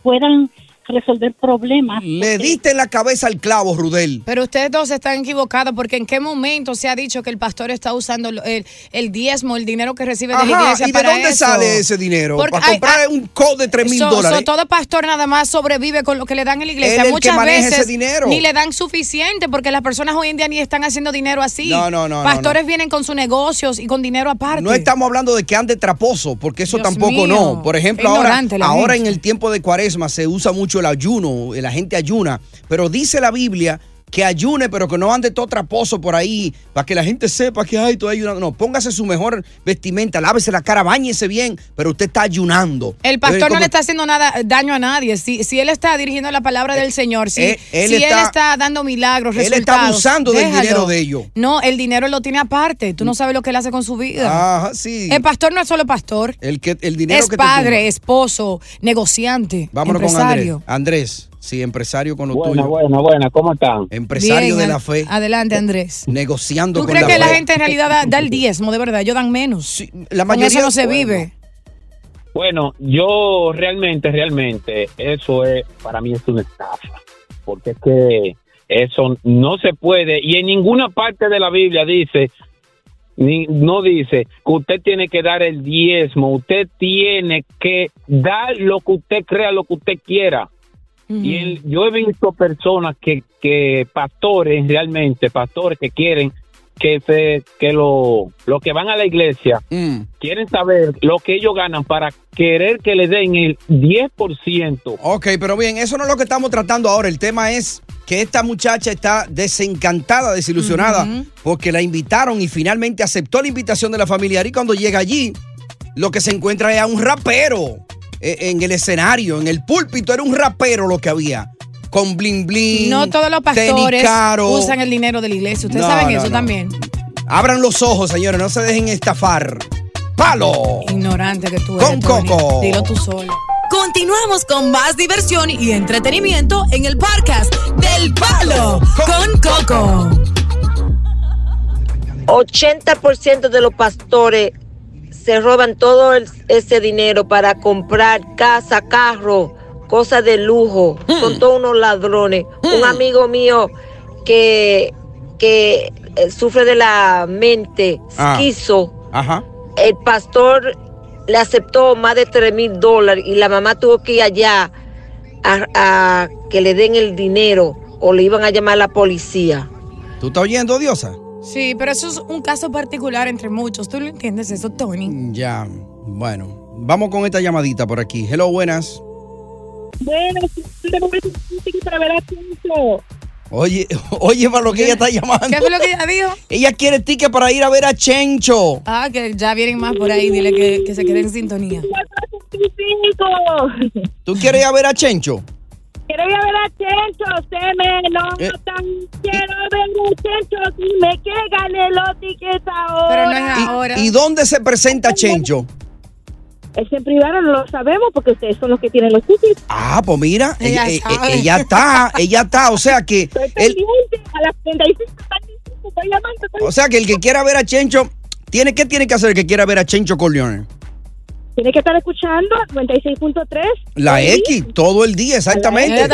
puedan resolver problemas. Le diste en la cabeza al clavo, Rudel. Pero ustedes dos están equivocados porque en qué momento se ha dicho que el pastor está usando el, el diezmo, el dinero que recibe de la iglesia ¿y de para dónde eso? sale ese dinero? Porque Para hay- comprar hay- un co de 3 mil So- dólares. so todo pastor nada más sobrevive con lo que le dan en la iglesia. El que Muchas maneja veces ese dinero. ni le dan suficiente porque las personas hoy en día ni están haciendo dinero así. No, no, no, Pastores no. vienen con sus negocios y con dinero aparte. No estamos hablando de que ande traposo, porque eso Dios tampoco mío, no. Por ejemplo, ahora, ahora en el tiempo de cuaresma se usa mucho el ayuno, la gente ayuna, pero dice la Biblia que ayune, pero que no ande todo traposo por ahí, para que la gente sepa que, ay, tú ayunando. No, póngase su mejor vestimenta, lávese la cara, bañese bien, pero usted está ayunando. El pastor no le está haciendo nada daño a nadie. Si, si él está dirigiendo la palabra del Señor, si, él- él si él está- está dando milagros, él está resultados, abusando del dinero de ellos. No, el dinero lo tiene aparte. Tú no sabes lo que él hace con su vida. Ajá, sí. El pastor no es solo pastor. El, que, el dinero Es que padre, esposo, negociante, Vámonos con. Andrés. Andrés, sí, empresario con lo Buena, tuyo. buena, buena, ¿cómo están? Empresario Bien, de la fe. Adelante, Andrés. Negociando ¿Tú con crees la que la gente en realidad da, da el diezmo, de verdad? Ellos dan menos. la Con mayoría- eso no se Bueno. vive. Bueno, yo realmente, realmente, eso es, para mí es una estafa, porque es que eso no se puede, y en ninguna parte de la Biblia dice, ni, no dice que usted tiene que dar el diezmo, usted tiene que dar lo que usted crea, lo que usted quiera. Y el- yo he visto personas que, que pastores realmente, pastores que quieren que se, que lo, lo que van a la iglesia Mm. quieren saber lo que ellos ganan para querer que le den el 10%. Ok, pero bien, eso no es lo que estamos tratando ahora. El tema es que esta muchacha está desencantada, desilusionada, porque la invitaron y finalmente aceptó la invitación de la familiar. Y cuando llega allí, lo que se encuentra es a un rapero en el escenario, en el púlpito. Era un rapero lo que había. Con bling bling. No todos los pastores caro. usan el dinero de la iglesia. Ustedes No, saben no, eso no. también. Abran los ojos, señores, no se dejen estafar. ¡Palo! Ignorante que tú eres. Con Tony. Coco. Dilo tú solo. Continuamos con más diversión y entretenimiento en el podcast del Palo con Coco. 80% de los pastores se roban todo el- ese dinero para comprar casa, carro, cosas de lujo. Son todos unos ladrones. Un amigo mío que, que eh, sufre de la mente, Ah. quiso, Ajá. el pastor le aceptó más de 3 mil dólares y la mamá tuvo que ir allá a, a que le den el dinero o le iban a llamar a la policía. ¿Tú estás oyendo, Diosa? Sí, pero eso es un caso particular entre muchos. ¿Tú lo entiendes eso, Tony? Ya, bueno. Vamos con esta llamadita por aquí. Hello, buenas. Bueno, para ver a Chencho. Oye, oye, para lo que ella está llamando. ¿Qué fue lo que ella dijo? Ella quiere ticket para ir a ver a Chencho. Ah, que ya vienen más por ahí. Dile que, que se quede en sintonía. ¿Tú quieres ir a ver a Chencho? Quiero ir a ver a Chencho, se me nota. Eh. Quiero ver a Chencho, dime que gane los tickets ahora. ¿Y, y dónde se presenta Chencho? Ese privado no lo sabemos porque ustedes son los que tienen los tickets. Ah, pues mira, ella, Ella eh, sabe. eh, ella está, ella está, o sea que Estoy el, pendiente a las 35, estoy llamando. estoy- o sea que el que quiera ver a Chencho, tiene ¿qué tiene que hacer el que quiera ver a Chencho Corleone? Tiene que estar escuchando 96.3. La Sí. X, todo el día, exactamente.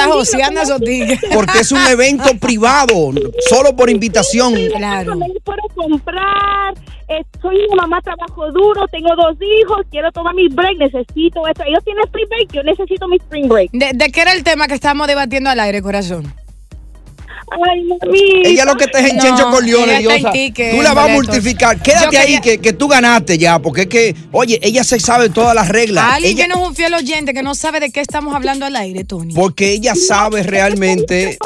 Porque es un evento privado, solo por invitación. Claro. No puedo comprar. eh, soy una mamá, trabajo duro, tengo dos hijos, quiero tomar mi break, necesito esto. Ellos tienen spring break, yo necesito mi spring break. ¿De, de qué era el tema que estábamos debatiendo al aire, corazón? Ay, mami. Ella lo que está es en No, Diosa. ticket, Tú la vas a multiplicar. Quédate ahí, que, que tú ganaste ya, porque es que, oye, ella se sabe todas las reglas. Alguien Ella- que no es un fiel oyente, que no sabe de qué estamos hablando al aire, Tony. porque ella sabe realmente,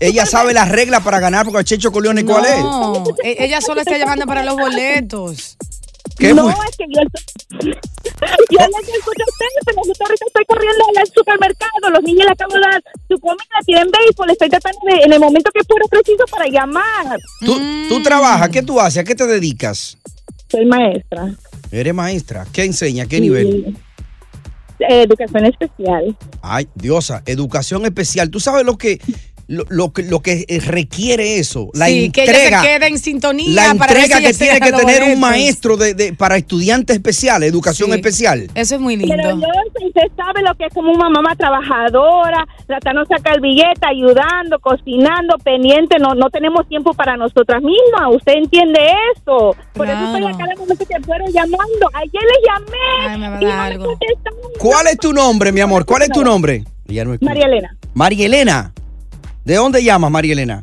ella sabe las reglas para ganar, porque el Chencho Corleone, ¿cuál es? No, e- ella solo está llamando para los boletos. ¿Qué no, es que yo, yo no te escucho a ustedes, pero yo ahorita estoy corriendo al supermercado, los niños le acabo de dar su comida, tienen béisbol, estoy tratando de, en el momento que fuera preciso para llamar. ¿Tú, tú trabajas, ¿qué tú haces? ¿A qué te dedicas? Soy maestra, Eres maestra. ¿Qué enseña? ¿Qué nivel? eh, educación especial. Ay, Diosa, educación especial. ¿Tú sabes lo que, lo, lo que, lo que requiere eso? La sí, que ella entrega. se quede en sintonía. La entrega que tiene que tener un maestro de, de- para estudiantes especiales, educación Sí. especial. Eso es muy lindo. Pero yo, usted sabe lo que es como una mamá trabajadora, tratando de sacar el billete, ayudando, cocinando, pendiente, no no tenemos tiempo para nosotras mismas, usted entiende eso. Por eso estoy a cada momento que puedo llamando. Ayer le llamé y no me contestaron. ¿Cuál es tu nombre, mi amor? ¿Cuál es tu nombre? No. María Elena. María Elena. ¿De dónde llamas, María Elena?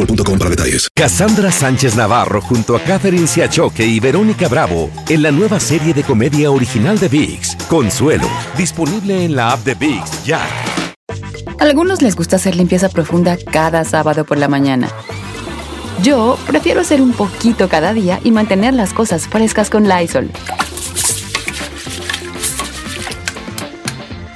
boostmobile.com para detalles. Cassandra Sánchez Navarro junto a Catherine Siachoque y Verónica Bravo en la nueva serie de comedia original de VIX, Consuelo, disponible en la app de VIX ya. Algunos les gusta hacer limpieza profunda cada sábado por la mañana. Yo prefiero hacer un poquito cada día y mantener las cosas frescas con Lysol.